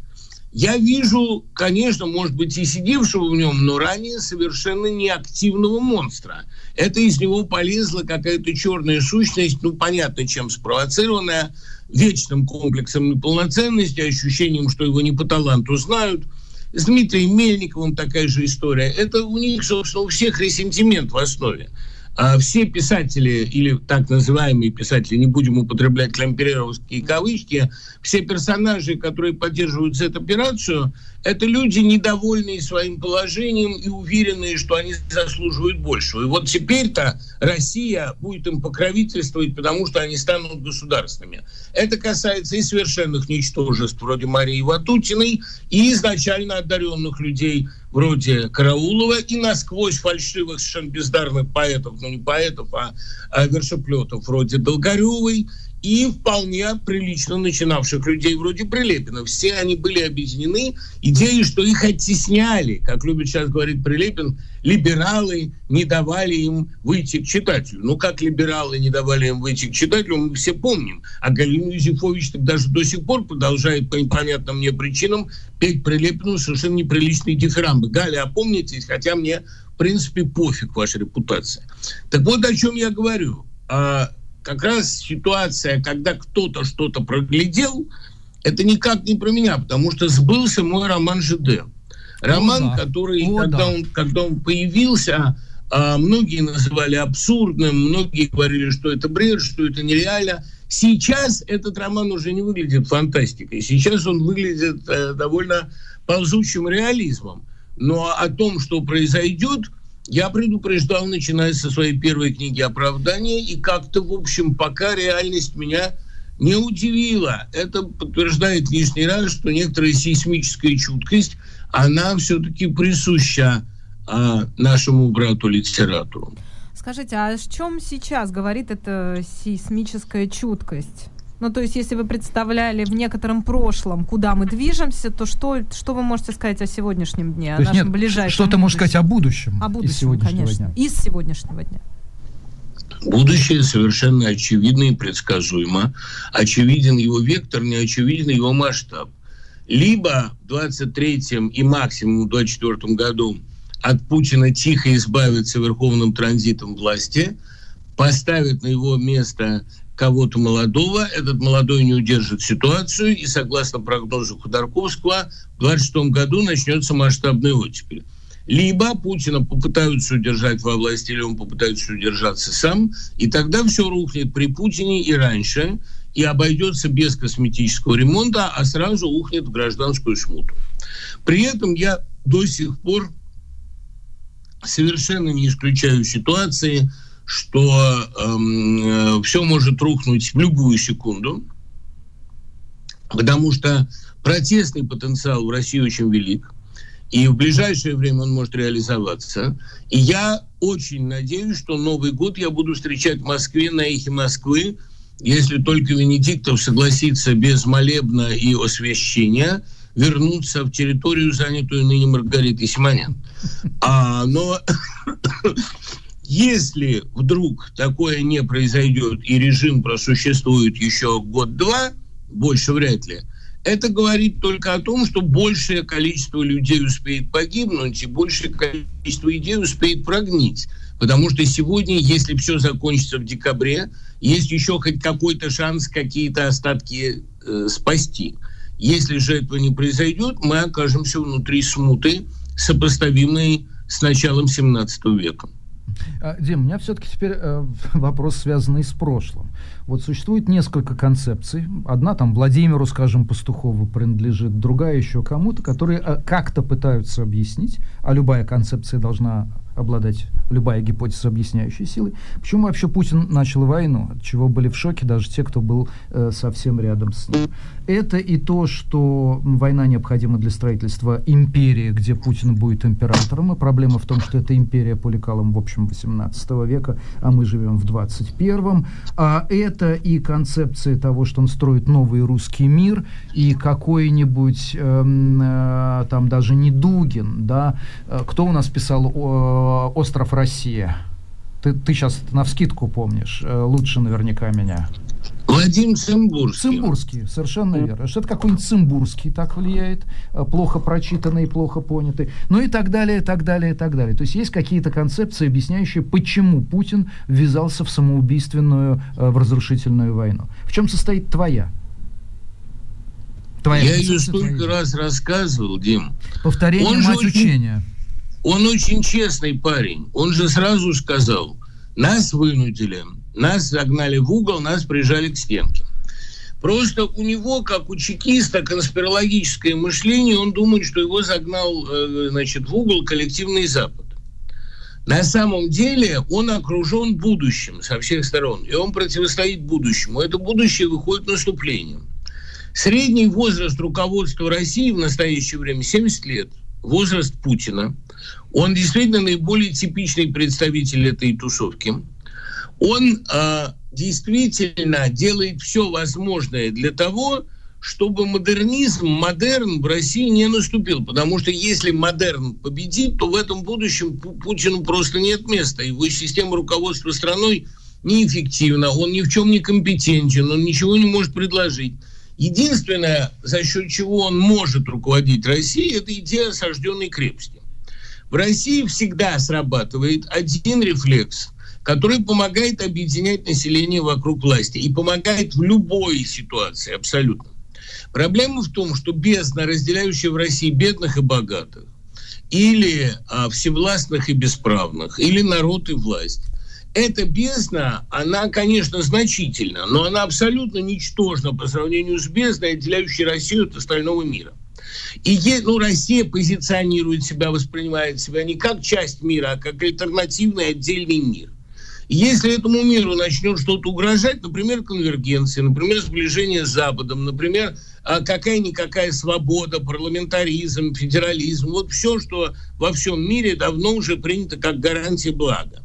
я вижу, конечно, может быть, и сидевшего в нем, но ранее совершенно неактивного монстра. Это из него полезла какая-то черная сущность, ну, понятно, чем спровоцированная, вечным комплексом неполноценности, ощущением, что его не по таланту знают – с Дмитрием Мельниковым такая же история. Это у них, собственно, у всех ресентимент в основе. А все писатели, или так называемые писатели, не будем употреблять лампереровские кавычки, все персонажи, которые поддерживают эту операцию, это люди, недовольные своим положением и уверенные, что они заслуживают большего. И вот теперь-то Россия будет им покровительствовать, потому что они станут государственными. Это касается и совершенных ничтожеств вроде Марии Ватутиной, и изначально одаренных людей вроде Караулова, и насквозь фальшивых, совершенно бездарных поэтов, ну не поэтов, а, а вершеплетов вроде Долгоревой, и вполне прилично начинавших людей вроде Прилепина. Все они были объединены идеей, что их оттесняли, как любит сейчас говорить Прилепин, либералы не давали им выйти к читателю. Ну, как либералы не давали им выйти к читателю, мы все помним. А Галина Юзефович даже до сих пор продолжает по непонятным мне причинам петь Прилепину совершенно неприличные дифирамбы. Галя, опомнитесь, хотя мне, в принципе, пофиг ваша репутация. Так вот, о чем я говорю а, как раз ситуация, когда кто-то что-то проглядел, это никак не про меня, потому что сбылся мой роман ЖД. Роман, О, да. который, О, когда, да. он, когда он появился, а, многие называли абсурдным, многие говорили, что это бред, что это нереально. Сейчас этот роман уже не выглядит фантастикой. Сейчас он выглядит э, довольно ползучим реализмом. Но о том, что произойдет, я предупреждал, начиная со своей первой книги «Оправдание», и как-то, в общем, пока реальность меня не удивила. Это подтверждает лишний раз, что некоторая сейсмическая чуткость, она все-таки присуща а, нашему брату-литератору. Скажите, а о чем сейчас говорит эта сейсмическая чуткость? Ну, то есть, если вы представляли в некотором прошлом, куда мы движемся, то что, что вы можете сказать о сегодняшнем дне, то о нашем нет, ближайшем Что-то можешь сказать о будущем. О будущем, из сегодняшнего конечно. Дня. Из сегодняшнего дня. Будущее совершенно очевидно и предсказуемо. Очевиден его вектор, не очевиден его масштаб. Либо в 23-м и максимум в 24 году от Путина тихо избавиться верховным транзитом власти, поставят на его место кого-то молодого, этот молодой не удержит ситуацию, и, согласно прогнозу Ходорковского, в 2026 году начнется масштабная оттепель. Либо Путина попытаются удержать во власти, или он попытается удержаться сам, и тогда все рухнет при Путине и раньше, и обойдется без косметического ремонта, а сразу ухнет в гражданскую смуту. При этом я до сих пор совершенно не исключаю ситуации, что эм, э, все может рухнуть в любую секунду, потому что протестный потенциал в России очень велик, и в ближайшее время он может реализоваться. И я очень надеюсь, что Новый год я буду встречать в Москве на эхе Москвы, если только Венедиктов согласится без молебна и освящения вернуться в территорию, занятую ныне Маргаритой Симонян. А, но Если вдруг такое не произойдет и режим просуществует еще год-два, больше вряд ли, это говорит только о том, что большее количество людей успеет погибнуть и большее количество идей успеет прогнить. Потому что сегодня, если все закончится в декабре, есть еще хоть какой-то шанс какие-то остатки э, спасти. Если же этого не произойдет, мы окажемся внутри смуты, сопоставимой с началом 17 века. А, Дим, у меня все-таки теперь э, вопрос, связанный с прошлым. Вот существует несколько концепций. Одна там Владимиру, скажем, Пастухову принадлежит, другая еще кому-то, которые э, как-то пытаются объяснить, а любая концепция должна обладать любая гипотеза, объясняющей силой. Почему вообще Путин начал войну? От чего были в шоке даже те, кто был э, совсем рядом с ним. Это и то, что война необходима для строительства империи, где Путин будет императором. И проблема в том, что эта империя по лекалам, в общем, 18 века, а мы живем в 21-м. А это и концепция того, что он строит новый русский мир, и какой-нибудь, э, э, там даже не Дугин, да, э, кто у нас писал о остров Россия? Ты, ты сейчас на вскидку помнишь, э, лучше наверняка меня. Владимир Цимбурский. Цимбурский, совершенно верно. Что это какой-нибудь Цимбурский так влияет, э, плохо прочитанный, плохо понятый, ну и так далее, и так далее, и так далее. То есть есть какие-то концепции, объясняющие, почему Путин ввязался в самоубийственную, э, в разрушительную войну. В чем состоит твоя? Твоя Я ее столько твоя. раз рассказывал, Дим. Повторение он мать очень, учения. Он очень честный парень. Он же сразу сказал, нас вынудили, нас загнали в угол, нас прижали к стенке. Просто у него, как у чекиста, конспирологическое мышление, он думает, что его загнал э, значит, в угол коллективный Запад. На самом деле он окружен будущим со всех сторон, и он противостоит будущему. Это будущее выходит наступлением. Средний возраст руководства России в настоящее время 70 лет. Возраст Путина. Он действительно наиболее типичный представитель этой тусовки он э, действительно делает все возможное для того, чтобы модернизм, модерн в России не наступил. Потому что если модерн победит, то в этом будущем Путину просто нет места. Его система руководства страной неэффективна, он ни в чем не компетентен, он ничего не может предложить. Единственное, за счет чего он может руководить Россией, это идея осажденной крепости. В России всегда срабатывает один рефлекс – который помогает объединять население вокруг власти и помогает в любой ситуации абсолютно. Проблема в том, что бездна, разделяющая в России бедных и богатых, или а, всевластных и бесправных, или народ и власть, эта бездна, она, конечно, значительна, но она абсолютно ничтожна по сравнению с бездной, отделяющей Россию от остального мира. И ну, Россия позиционирует себя, воспринимает себя не как часть мира, а как альтернативный отдельный мир. Если этому миру начнет что-то угрожать, например, конвергенция, например, сближение с Западом, например, а какая-никакая свобода, парламентаризм, федерализм, вот все, что во всем мире давно уже принято как гарантия блага.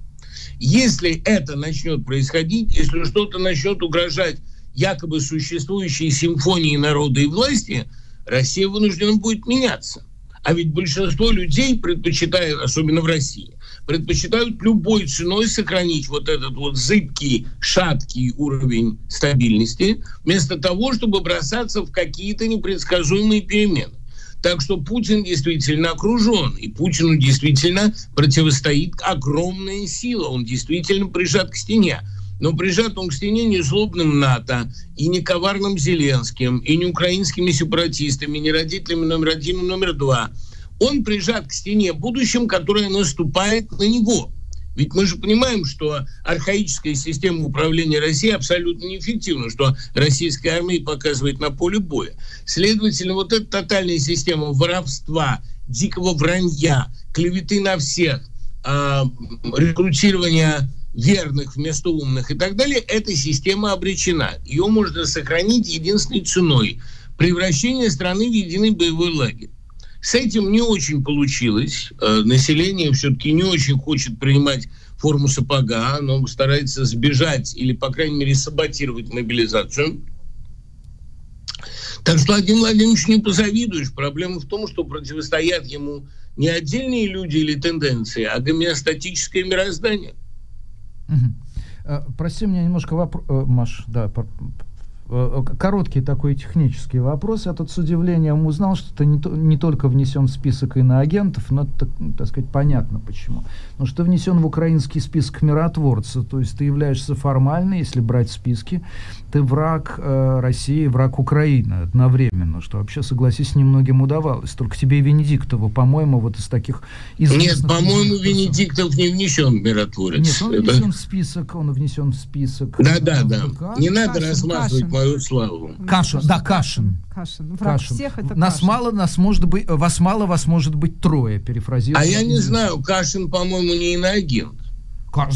Если это начнет происходить, если что-то начнет угрожать якобы существующей симфонии народа и власти, Россия вынуждена будет меняться. А ведь большинство людей предпочитают, особенно в России, предпочитают любой ценой сохранить вот этот вот зыбкий, шаткий уровень стабильности, вместо того, чтобы бросаться в какие-то непредсказуемые перемены. Так что Путин действительно окружен, и Путину действительно противостоит огромная сила, он действительно прижат к стене. Но прижат он к стене не злобным НАТО, и не коварным Зеленским, и не украинскими сепаратистами, не родителями номер один и номер два – он прижат к стене будущим, которое наступает на него. Ведь мы же понимаем, что архаическая система управления Россией абсолютно неэффективна, что российская армия показывает на поле боя. Следовательно, вот эта тотальная система воровства, дикого вранья, клеветы на всех, э, рекрутирования верных вместо умных и так далее, эта система обречена. Ее можно сохранить единственной ценой – превращение страны в единый боевой лагерь. С этим не очень получилось. Э, население все-таки не очень хочет принимать форму сапога, оно старается сбежать или, по крайней мере, саботировать мобилизацию. Так что Владимир Владимирович не позавидуешь. Проблема в том, что противостоят ему не отдельные люди или тенденции, а гомеостатическое мироздание. Угу. Прости меня немножко вопрос, э, Маш, да, короткий такой технический вопрос. Я тут с удивлением узнал, что ты не, не только внесен в список иноагентов, но это, так сказать, понятно почему. Но что внесен в украинский список миротворца, то есть ты являешься формально, если брать списки, ты враг э, России, враг Украины одновременно, что вообще, согласись, немногим удавалось. Только тебе и Венедиктову, по-моему, вот из таких. Нет, по-моему, Венедиктов не внесен в миротворец. Нет, он Это... внесен в список, он внесен в список. Да-да, да. Не надо Кашин, размазывать. Мою славу. Кашин, да, Кашин. Кашин. Враг Кашин. всех это Нас Кашин. мало, нас может быть, вас мало, вас может быть трое, перефразируя. А я не знаю, Кашин, по-моему, не иноагент.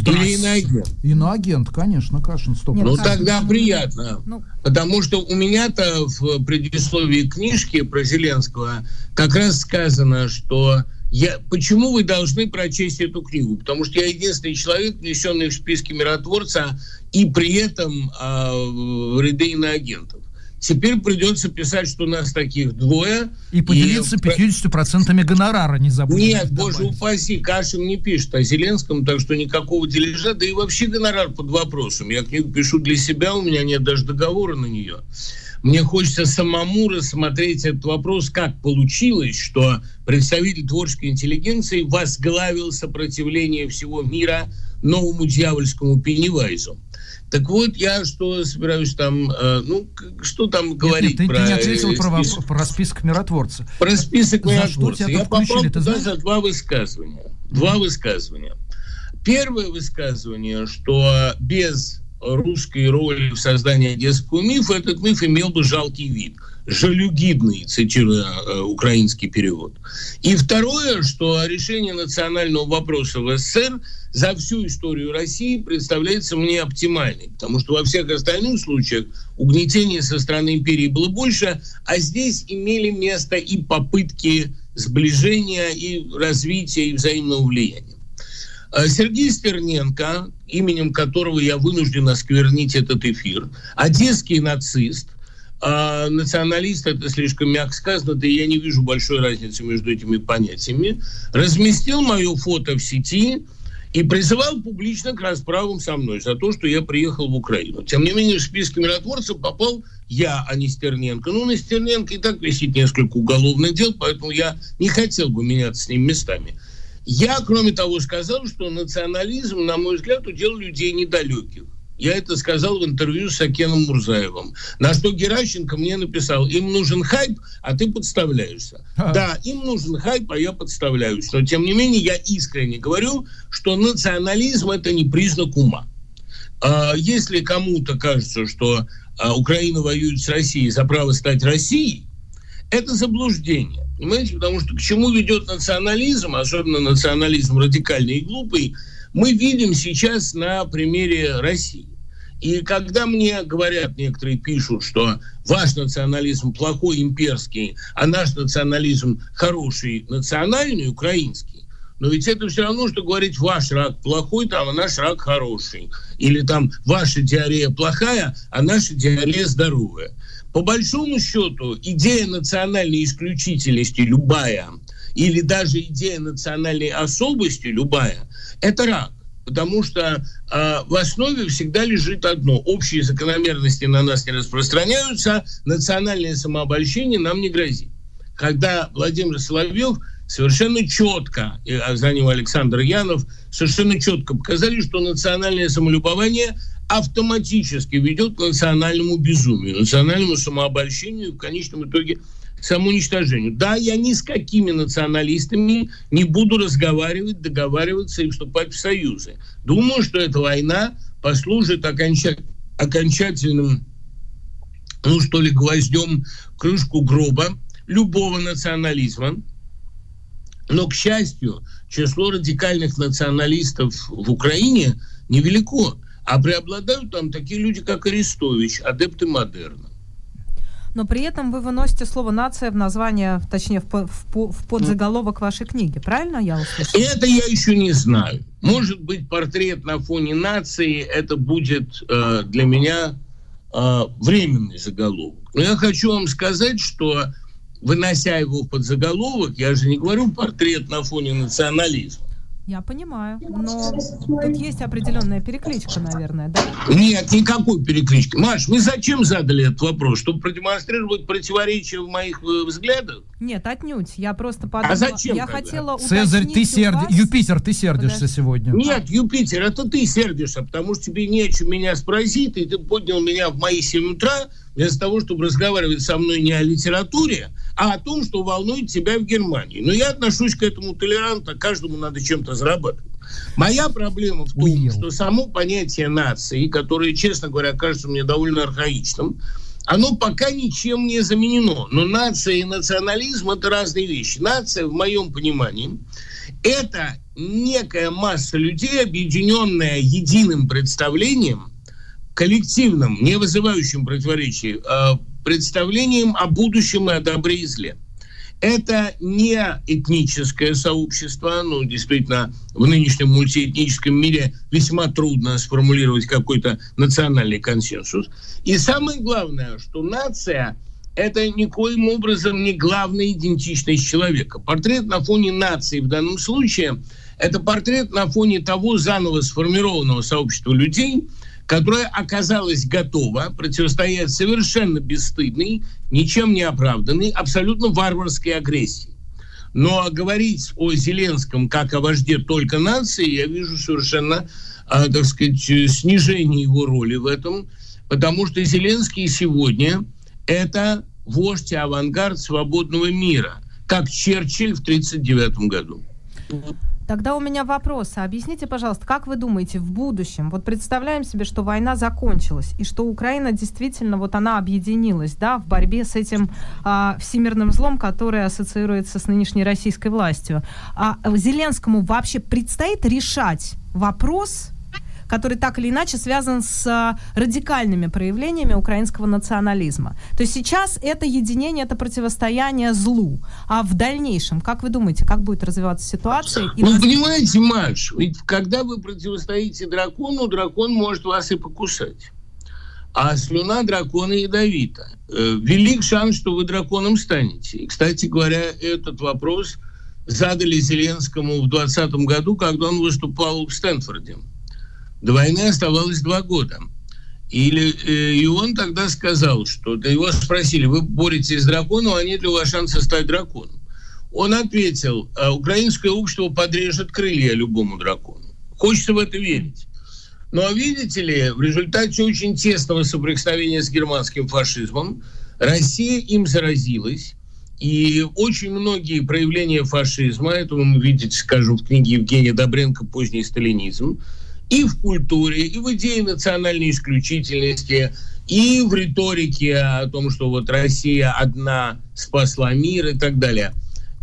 Или иноагент. Иноагент, конечно, Кашин. Стоп. ну, Кашин, тогда приятно. Ну... Потому что у меня-то в предисловии книжки про Зеленского как раз сказано, что я, почему вы должны прочесть эту книгу? Потому что я единственный человек, внесенный в списки миротворца, и при этом э, в ряды иноагентов. Теперь придется писать, что у нас таких двое. И поделиться и... 50% гонорара, не забудьте. Нет, боже упаси, Кашин не пишет о Зеленском, так что никакого дележа, да и вообще гонорар под вопросом. Я книгу пишу для себя, у меня нет даже договора на нее. Мне хочется самому рассмотреть этот вопрос, как получилось, что представитель творческой интеллигенции возглавил сопротивление всего мира новому дьявольскому Пеннивайзу. Так вот, я что собираюсь там, э, ну, что там говорить нет, про... Ты не ответил про, список, про список миротворца. Про список миротворца. Я попал туда за два высказывания. Два высказывания. Первое высказывание, что без русской роли в создании одесского мифа, этот миф имел бы жалкий вид. Жалюгидный, цитируя э, украинский перевод. И второе, что решение национального вопроса в СССР за всю историю России представляется мне оптимальной, потому что во всех остальных случаях угнетения со стороны империи было больше, а здесь имели место и попытки сближения, и развития, и взаимного влияния. Э, Сергей Стерненко, именем которого я вынужден осквернить этот эфир, одесский нацист, а националист это слишком мягко сказано, да я не вижу большой разницы между этими понятиями, разместил мое фото в сети и призывал публично к расправам со мной за то, что я приехал в Украину. Тем не менее, в списке миротворцев попал я, а не Стерненко. Ну, на Стерненко и так висит несколько уголовных дел, поэтому я не хотел бы меняться с ним местами. Я, кроме того, сказал, что национализм, на мой взгляд, удел людей недалеких. Я это сказал в интервью с Акеном Мурзаевым. На что Геращенко мне написал, им нужен хайп, а ты подставляешься. А. Да, им нужен хайп, а я подставляюсь. Но, тем не менее, я искренне говорю, что национализм – это не признак ума. А если кому-то кажется, что а, Украина воюет с Россией за право стать Россией, это заблуждение. Понимаете, потому что к чему ведет национализм, особенно национализм радикальный и глупый, мы видим сейчас на примере России. И когда мне говорят, некоторые пишут, что ваш национализм плохой, имперский, а наш национализм хороший, национальный, украинский, но ведь это все равно, что говорить, ваш рак плохой, там, а наш рак хороший. Или там, ваша диарея плохая, а наша диарея здоровая. По большому счету, идея национальной исключительности любая, или даже идея национальной особости любая, это рак. Потому что э, в основе всегда лежит одно. Общие закономерности на нас не распространяются, национальное самообольщение нам не грозит. Когда Владимир Соловьев совершенно четко, а за ним Александр Янов, совершенно четко показали, что национальное самолюбование автоматически ведет к национальному безумию, национальному самообольщению и в конечном итоге самоуничтожению. Да, я ни с какими националистами не буду разговаривать, договариваться и вступать в союзы. Думаю, что эта война послужит оконча... окончательным, ну что ли, гвоздем крышку гроба любого национализма. Но, к счастью, число радикальных националистов в Украине невелико. А преобладают там такие люди, как Арестович, адепты модерна. Но при этом вы выносите слово «нация» в название, точнее, в, в, в подзаголовок вашей книги. Правильно я услышала? Это я еще не знаю. Может быть, портрет на фоне нации – это будет э, для меня э, временный заголовок. Но я хочу вам сказать, что вынося его в подзаголовок, я же не говорю портрет на фоне национализма. Я понимаю, но тут есть определенная перекличка, наверное, да? Нет, никакой переклички. Маш, вы зачем задали этот вопрос? Чтобы продемонстрировать противоречие в моих э, взглядах? Нет, отнюдь. Я просто подумала... А зачем Я тогда? хотела Цезарь, ты серди... вас... Юпитер, ты сердишься Подожди. сегодня. Нет, Юпитер, это ты сердишься, потому что тебе не о чем меня спросить, и ты поднял меня в мои 7 утра, вместо того, чтобы разговаривать со мной не о литературе, а о том, что волнует тебя в Германии. Но я отношусь к этому толерантно, каждому надо чем-то зарабатывать. Моя проблема в том, Уел. что само понятие нации, которое, честно говоря, кажется мне довольно архаичным, оно пока ничем не заменено. Но нация и национализм – это разные вещи. Нация, в моем понимании, это некая масса людей, объединенная единым представлением коллективным, не вызывающим противоречий, а представлением о будущем и о добре и зле. Это не этническое сообщество, ну, действительно, в нынешнем мультиэтническом мире весьма трудно сформулировать какой-то национальный консенсус. И самое главное, что нация – это никоим образом не главная идентичность человека. Портрет на фоне нации в данном случае – это портрет на фоне того заново сформированного сообщества людей – которая оказалась готова противостоять совершенно бесстыдной, ничем не оправданной, абсолютно варварской агрессии. Но говорить о Зеленском как о вожде только нации, я вижу совершенно, а, так сказать, снижение его роли в этом, потому что Зеленский сегодня – это вождь и авангард свободного мира, как Черчилль в 1939 году. Тогда у меня вопрос. Объясните, пожалуйста, как вы думаете, в будущем, вот представляем себе, что война закончилась, и что Украина действительно, вот она объединилась, да, в борьбе с этим а, всемирным злом, который ассоциируется с нынешней российской властью. А Зеленскому вообще предстоит решать вопрос который так или иначе связан с а, радикальными проявлениями украинского национализма. То есть сейчас это единение, это противостояние злу. А в дальнейшем, как вы думаете, как будет развиваться ситуация? И ну, понимаете, Маш, ведь когда вы противостоите дракону, дракон может вас и покусать. А слюна дракона ядовита. Э, велик шанс, что вы драконом станете. И, кстати говоря, этот вопрос задали Зеленскому в 2020 году, когда он выступал в Стэнфорде. До войны оставалось два года. Или, э, и он тогда сказал, что его спросили, вы боретесь с драконом, а нет ли у вас шанса стать драконом? Он ответил, «А украинское общество подрежет крылья любому дракону. Хочется в это верить. Но видите ли, в результате очень тесного соприкосновения с германским фашизмом Россия им заразилась. И очень многие проявления фашизма, это вы видите, скажу, в книге Евгения Добренко «Поздний сталинизм», и в культуре, и в идее национальной исключительности, и в риторике о том, что вот Россия одна спасла мир и так далее.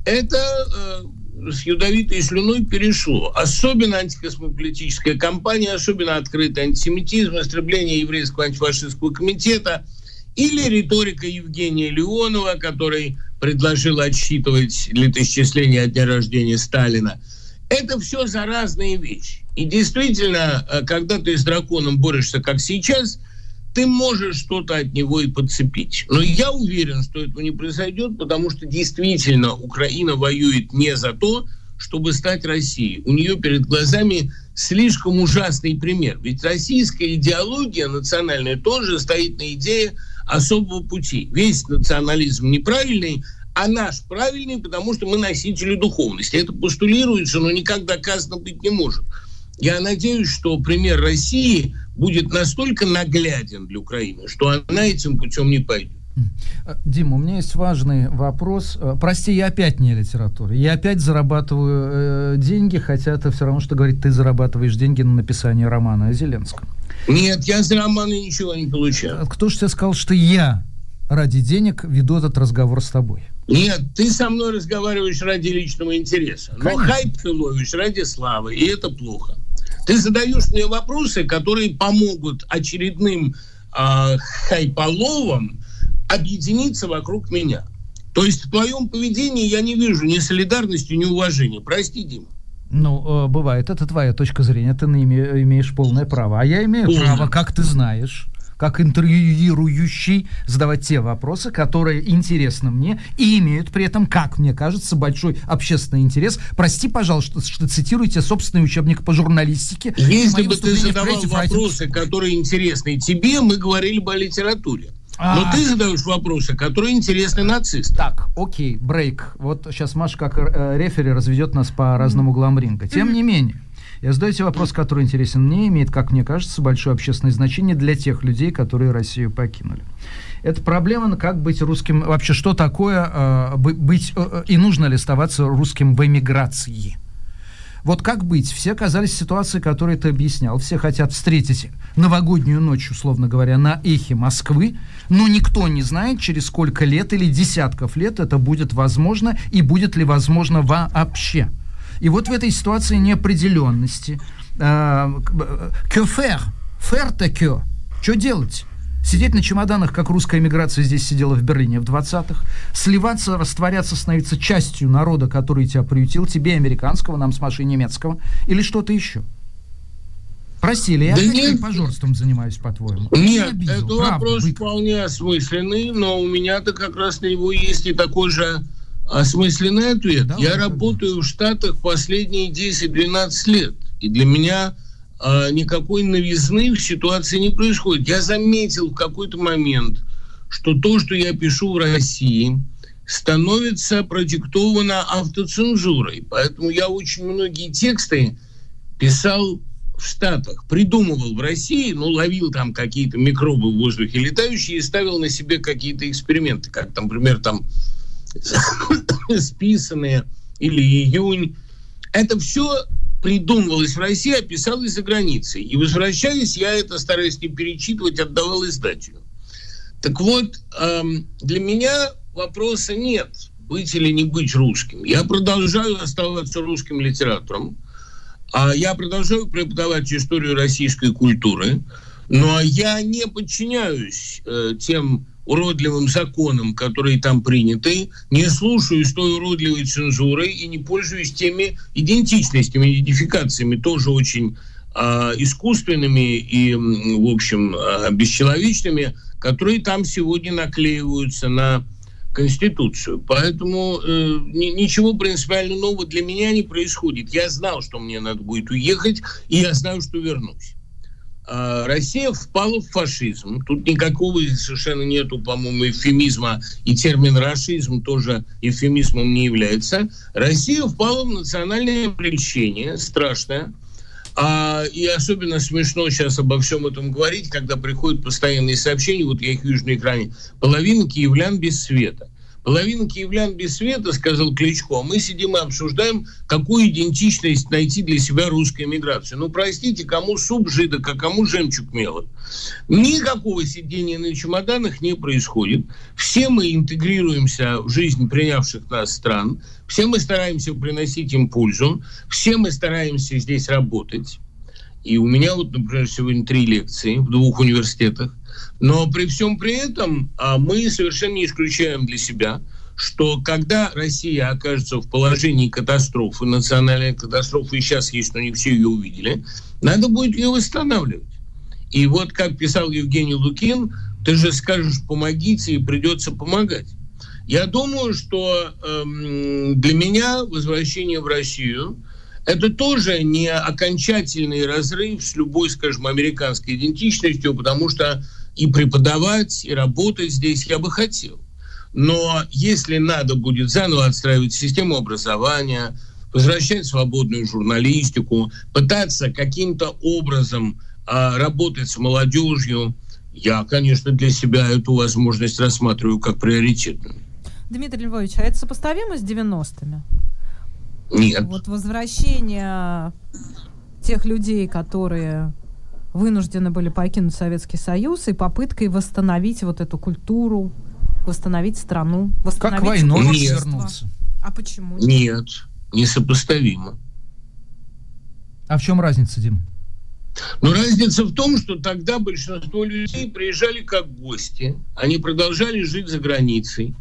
Это э, с ядовитой слюной перешло. Особенно антикосмополитическая кампания, особенно открытый антисемитизм, истребление еврейского антифашистского комитета или риторика Евгения Леонова, который предложил отсчитывать летоисчисление от дня рождения Сталина. Это все заразные вещи. И действительно, э, когда ты с драконом борешься, как сейчас, ты можешь что-то от него и подцепить. Но я уверен, что этого не произойдет, потому что действительно Украина воюет не за то, чтобы стать Россией. У нее перед глазами слишком ужасный пример. Ведь российская идеология национальная тоже стоит на идее особого пути. Весь национализм неправильный, а наш правильный, потому что мы носители духовности. Это постулируется, но никак доказано быть не может. Я надеюсь, что пример России будет настолько нагляден для Украины, что она этим путем не пойдет. Дима, у меня есть важный вопрос. Э, прости, я опять не литература. Я опять зарабатываю э, деньги, хотя это все равно, что говорить, ты зарабатываешь деньги на написание романа о Зеленском. Нет, я за романы ничего не получаю. Кто же тебе сказал, что я ради денег веду этот разговор с тобой? Нет, ты со мной разговариваешь ради личного интереса. Но Конечно. хайп ты ловишь ради славы, и это плохо. Ты задаешь мне вопросы, которые помогут очередным э, хайполовам объединиться вокруг меня. То есть в твоем поведении я не вижу ни солидарности, ни уважения. Прости, Дима. Ну, э, бывает, это твоя точка зрения, ты имеешь полное право. А я имею Полное. право, как ты знаешь, как интервьюирующий задавать те вопросы, которые интересны мне и имеют при этом, как мне кажется, большой общественный интерес. Прости, пожалуйста, что цитируете собственный учебник по журналистике. Если бы ты задавал вопросы, которые интересны тебе, мы говорили бы о литературе. Но а... ты задаешь вопросы, которые интересны нацистам. Так, окей, брейк. Вот сейчас Маша как э, рефери разведет нас по разным углам ринга. Тем не менее, я задаю тебе вопрос, который интересен мне, имеет, как мне кажется, большое общественное значение для тех людей, которые Россию покинули. Это проблема, ну, как быть русским, вообще, что такое э, быть, э, и нужно ли оставаться русским в эмиграции? Вот как быть? Все оказались в ситуации, которую ты объяснял. Все хотят встретить новогоднюю ночь, условно говоря, на эхе Москвы, но никто не знает, через сколько лет или десятков лет это будет возможно и будет ли возможно вообще. И вот в этой ситуации неопределенности, que faire? Faire que? Что делать? Сидеть на чемоданах, как русская эмиграция здесь сидела в Берлине в 20-х. Сливаться, растворяться, становиться частью народа, который тебя приютил. Тебе американского, нам с Машей немецкого. Или что-то еще. Прости, или я Да нет. пожорством занимаюсь, по-твоему? Нет, это правда, вопрос бык. вполне осмысленный, но у меня-то как раз на него есть и такой же осмысленный ответ. Давай, Я давай. работаю в Штатах последние 10-12 лет, и для меня а, никакой новизны в ситуации не происходит. Я заметил в какой-то момент, что то, что я пишу в России, становится продиктовано автоцензурой. Поэтому я очень многие тексты писал в Штатах, придумывал в России, ну, ловил там какие-то микробы в воздухе летающие и ставил на себе какие-то эксперименты, как, там, например, там списанные или июнь. Это все придумывалось в России, а писалось за границей. И возвращаясь, я это стараюсь не перечитывать, отдавал издателю. Так вот, эм, для меня вопроса нет, быть или не быть русским. Я продолжаю оставаться русским литератором. А я продолжаю преподавать историю российской культуры, но я не подчиняюсь э, тем уродливым законам, которые там приняты, не слушаюсь той уродливой цензурой и не пользуюсь теми идентичностями, идентификациями, тоже очень э, искусственными и, в общем, э, бесчеловечными, которые там сегодня наклеиваются на Конституцию. Поэтому э, ни- ничего принципиально нового для меня не происходит. Я знал, что мне надо будет уехать, и я знаю, что вернусь. А, Россия впала в фашизм. Тут никакого совершенно нету, по-моему, эвфемизма. И термин «рашизм» тоже эвфемизмом не является. Россия впала в национальное прельщение, страшное. А, и особенно смешно сейчас обо всем этом говорить, когда приходят постоянные сообщения, вот я их вижу на экране, половина киевлян без света. Половина киевлян без света, сказал Кличко, мы сидим и обсуждаем, какую идентичность найти для себя русской эмиграции. Ну, простите, кому суп жидок, а кому жемчуг мелок. Никакого сидения на чемоданах не происходит. Все мы интегрируемся в жизнь принявших нас стран. Все мы стараемся приносить им пользу. Все мы стараемся здесь работать. И у меня вот, например, сегодня три лекции в двух университетах. Но при всем при этом а, мы совершенно не исключаем для себя, что когда Россия окажется в положении катастрофы, национальной катастрофы, и сейчас есть, но не все ее увидели, надо будет ее восстанавливать. И вот как писал Евгений Лукин, ты же скажешь «помогите» и придется помогать. Я думаю, что эм, для меня возвращение в Россию это тоже не окончательный разрыв с любой, скажем, американской идентичностью, потому что и преподавать, и работать здесь я бы хотел. Но если надо будет заново отстраивать систему образования, возвращать свободную журналистику, пытаться каким-то образом а, работать с молодежью, я, конечно, для себя эту возможность рассматриваю как приоритетную. Дмитрий Львович, а это сопоставимо с 90-ми? Нет. Вот возвращение тех людей, которые вынуждены были покинуть Советский Союз, и попыткой восстановить вот эту культуру, восстановить страну, восстановить Как войной Нет. вернуться. А почему? Нет, несопоставимо. А в чем разница, Дим? Но разница в том, что тогда большинство людей приезжали как гости, они продолжали жить за границей,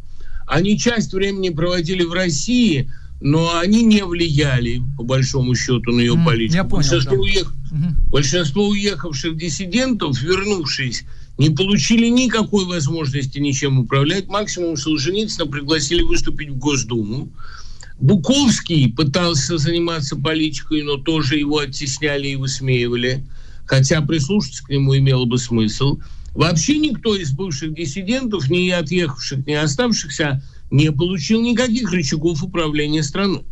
они часть времени проводили в России, но они не влияли, по большому счету, на ее М, политику. я понял, большинство, да. уех- Мгм. большинство уехавших диссидентов, вернувшись, не получили никакой возможности ничем управлять. Максимум Солженицына пригласили выступить в Госдуму. Буковский пытался заниматься политикой, но тоже его оттесняли и высмеивали. Хотя прислушаться к нему имело бы смысл. Вообще никто из бывших диссидентов, ни отъехавших, ни оставшихся, не получил никаких рычагов управления страной.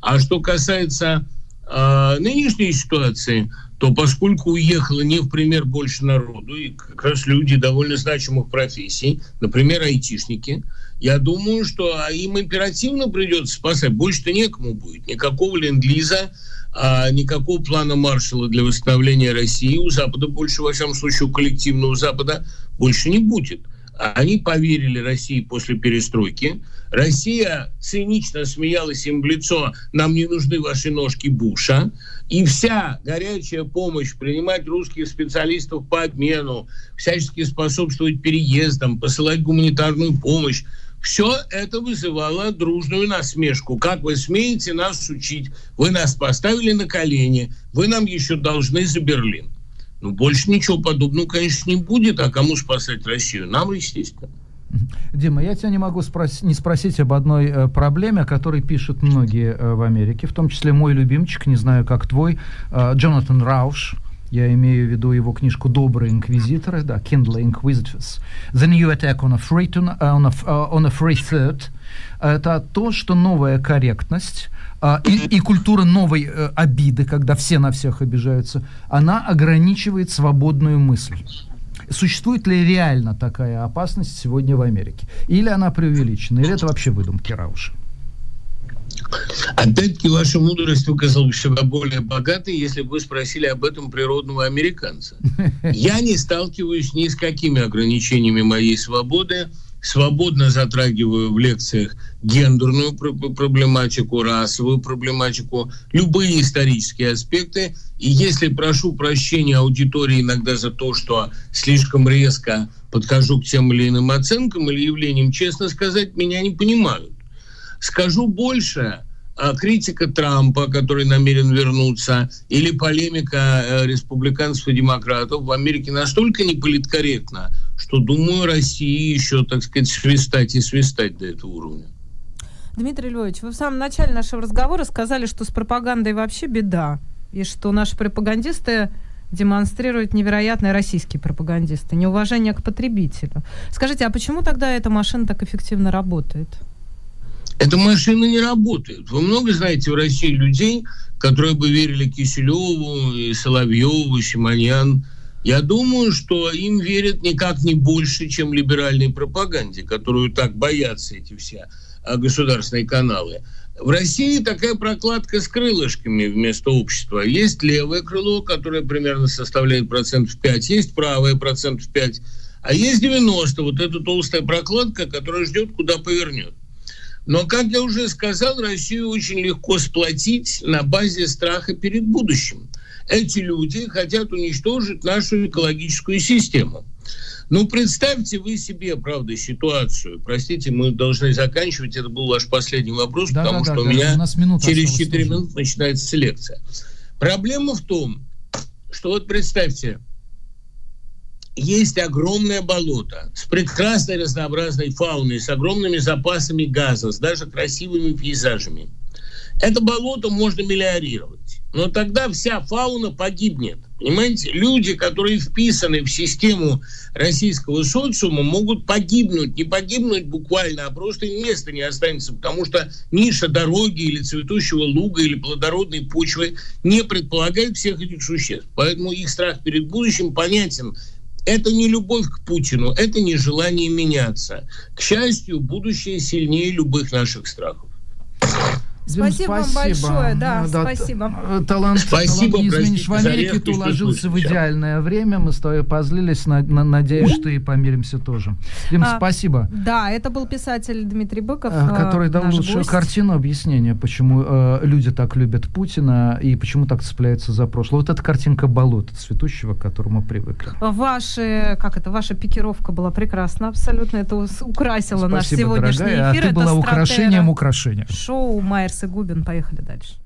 А что касается э, нынешней ситуации, то поскольку уехало не в пример больше народу, и как раз люди довольно значимых профессий, например, айтишники, я думаю, что а, им императивно придется спасать. Больше-то некому будет. Никакого ленд-лиза, а, никакого плана Маршала для восстановления России у Запада больше, во всяком случае, у коллективного Запада больше не будет. Они поверили России после перестройки. Россия цинично смеялась им в лицо «нам не нужны ваши ножки Буша». И вся горячая помощь принимать русских специалистов по обмену, всячески способствовать переездам, посылать гуманитарную помощь, все это вызывало дружную насмешку. Как вы смеете нас учить? Вы нас поставили на колени, вы нам еще должны за Берлин. Ну, больше ничего подобного, конечно, не будет. А кому спасать Россию? Нам, естественно. Дима, я тебя не могу спрос- не спросить об одной э, проблеме, о которой пишут многие э, в Америке, в том числе мой любимчик, не знаю, как твой, э, Джонатан Рауш. Я имею в виду его книжку «Добрые инквизиторы», да, Kindle Inquisitors. The New Attack on a Free, to, on a, on a free Third. Это то, что новая корректность а, и, и культура новой э, обиды, когда все на всех обижаются, она ограничивает свободную мысль. Существует ли реально такая опасность сегодня в Америке? Или она преувеличена? Или это вообще выдумки Рауша? Опять-таки, ваша мудрость выказала бы себя более богатой, если бы вы спросили об этом природного американца. Я не сталкиваюсь ни с какими ограничениями моей свободы, свободно затрагиваю в лекциях гендерную проблематику, расовую проблематику, любые исторические аспекты. И если прошу прощения аудитории иногда за то, что слишком резко подхожу к тем или иным оценкам или явлениям, честно сказать, меня не понимают. Скажу больше, а, критика Трампа, который намерен вернуться, или полемика э, республиканцев и демократов в Америке настолько неполиткорректна, что, думаю, России еще, так сказать, свистать и свистать до этого уровня. Дмитрий Львович, вы в самом начале нашего разговора сказали, что с пропагандой вообще беда, и что наши пропагандисты демонстрируют невероятные российские пропагандисты, неуважение к потребителю. Скажите, а почему тогда эта машина так эффективно работает? Эта машина не работает. Вы много знаете в России людей, которые бы верили Киселеву, и Соловьеву, и Симоньян. Я думаю, что им верят никак не больше, чем либеральной пропаганде, которую так боятся эти все а, государственные каналы. В России такая прокладка с крылышками вместо общества. Есть левое крыло, которое примерно составляет процентов 5, есть правое процентов 5, а есть 90, вот эта толстая прокладка, которая ждет, куда повернет. Но, как я уже сказал, Россию очень легко сплотить на базе страха перед будущим. Эти люди хотят уничтожить нашу экологическую систему. Ну, представьте вы себе, правда, ситуацию. Простите, мы должны заканчивать. Это был ваш последний вопрос, да, потому да, что да, у меня у через 4 минуты начинается лекция. Проблема в том, что вот представьте, есть огромное болото с прекрасной разнообразной фауной, с огромными запасами газа, с даже красивыми пейзажами. Это болото можно мелиорировать. Но тогда вся фауна погибнет. Понимаете, люди, которые вписаны в систему российского социума, могут погибнуть. Не погибнуть буквально, а просто места не останется, потому что ниша дороги или цветущего луга или плодородной почвы не предполагает всех этих существ. Поэтому их страх перед будущим понятен. Это не любовь к Путину, это не желание меняться. К счастью, будущее сильнее любых наших страхов. Спасибо, спасибо вам большое, да, да спасибо. Э, талант, спасибо, талант изменишь в Америке, ты уложился в идеальное время, мы с тобой позлились, на, на, надеюсь, что и помиримся тоже. Дим, а, спасибо. Да, это был писатель Дмитрий Быков. Э, который дал лучшую гость. картину объяснения, почему э, люди так любят Путина и почему так цепляются за прошлое. Вот эта картинка болота цветущего, к которому привыкли. Ваши, как это, ваша пикировка была прекрасна абсолютно, это украсило спасибо, наш сегодняшний дорогая. эфир. А ты это была украшением украшения. Шоу Майер Губин. Поехали дальше.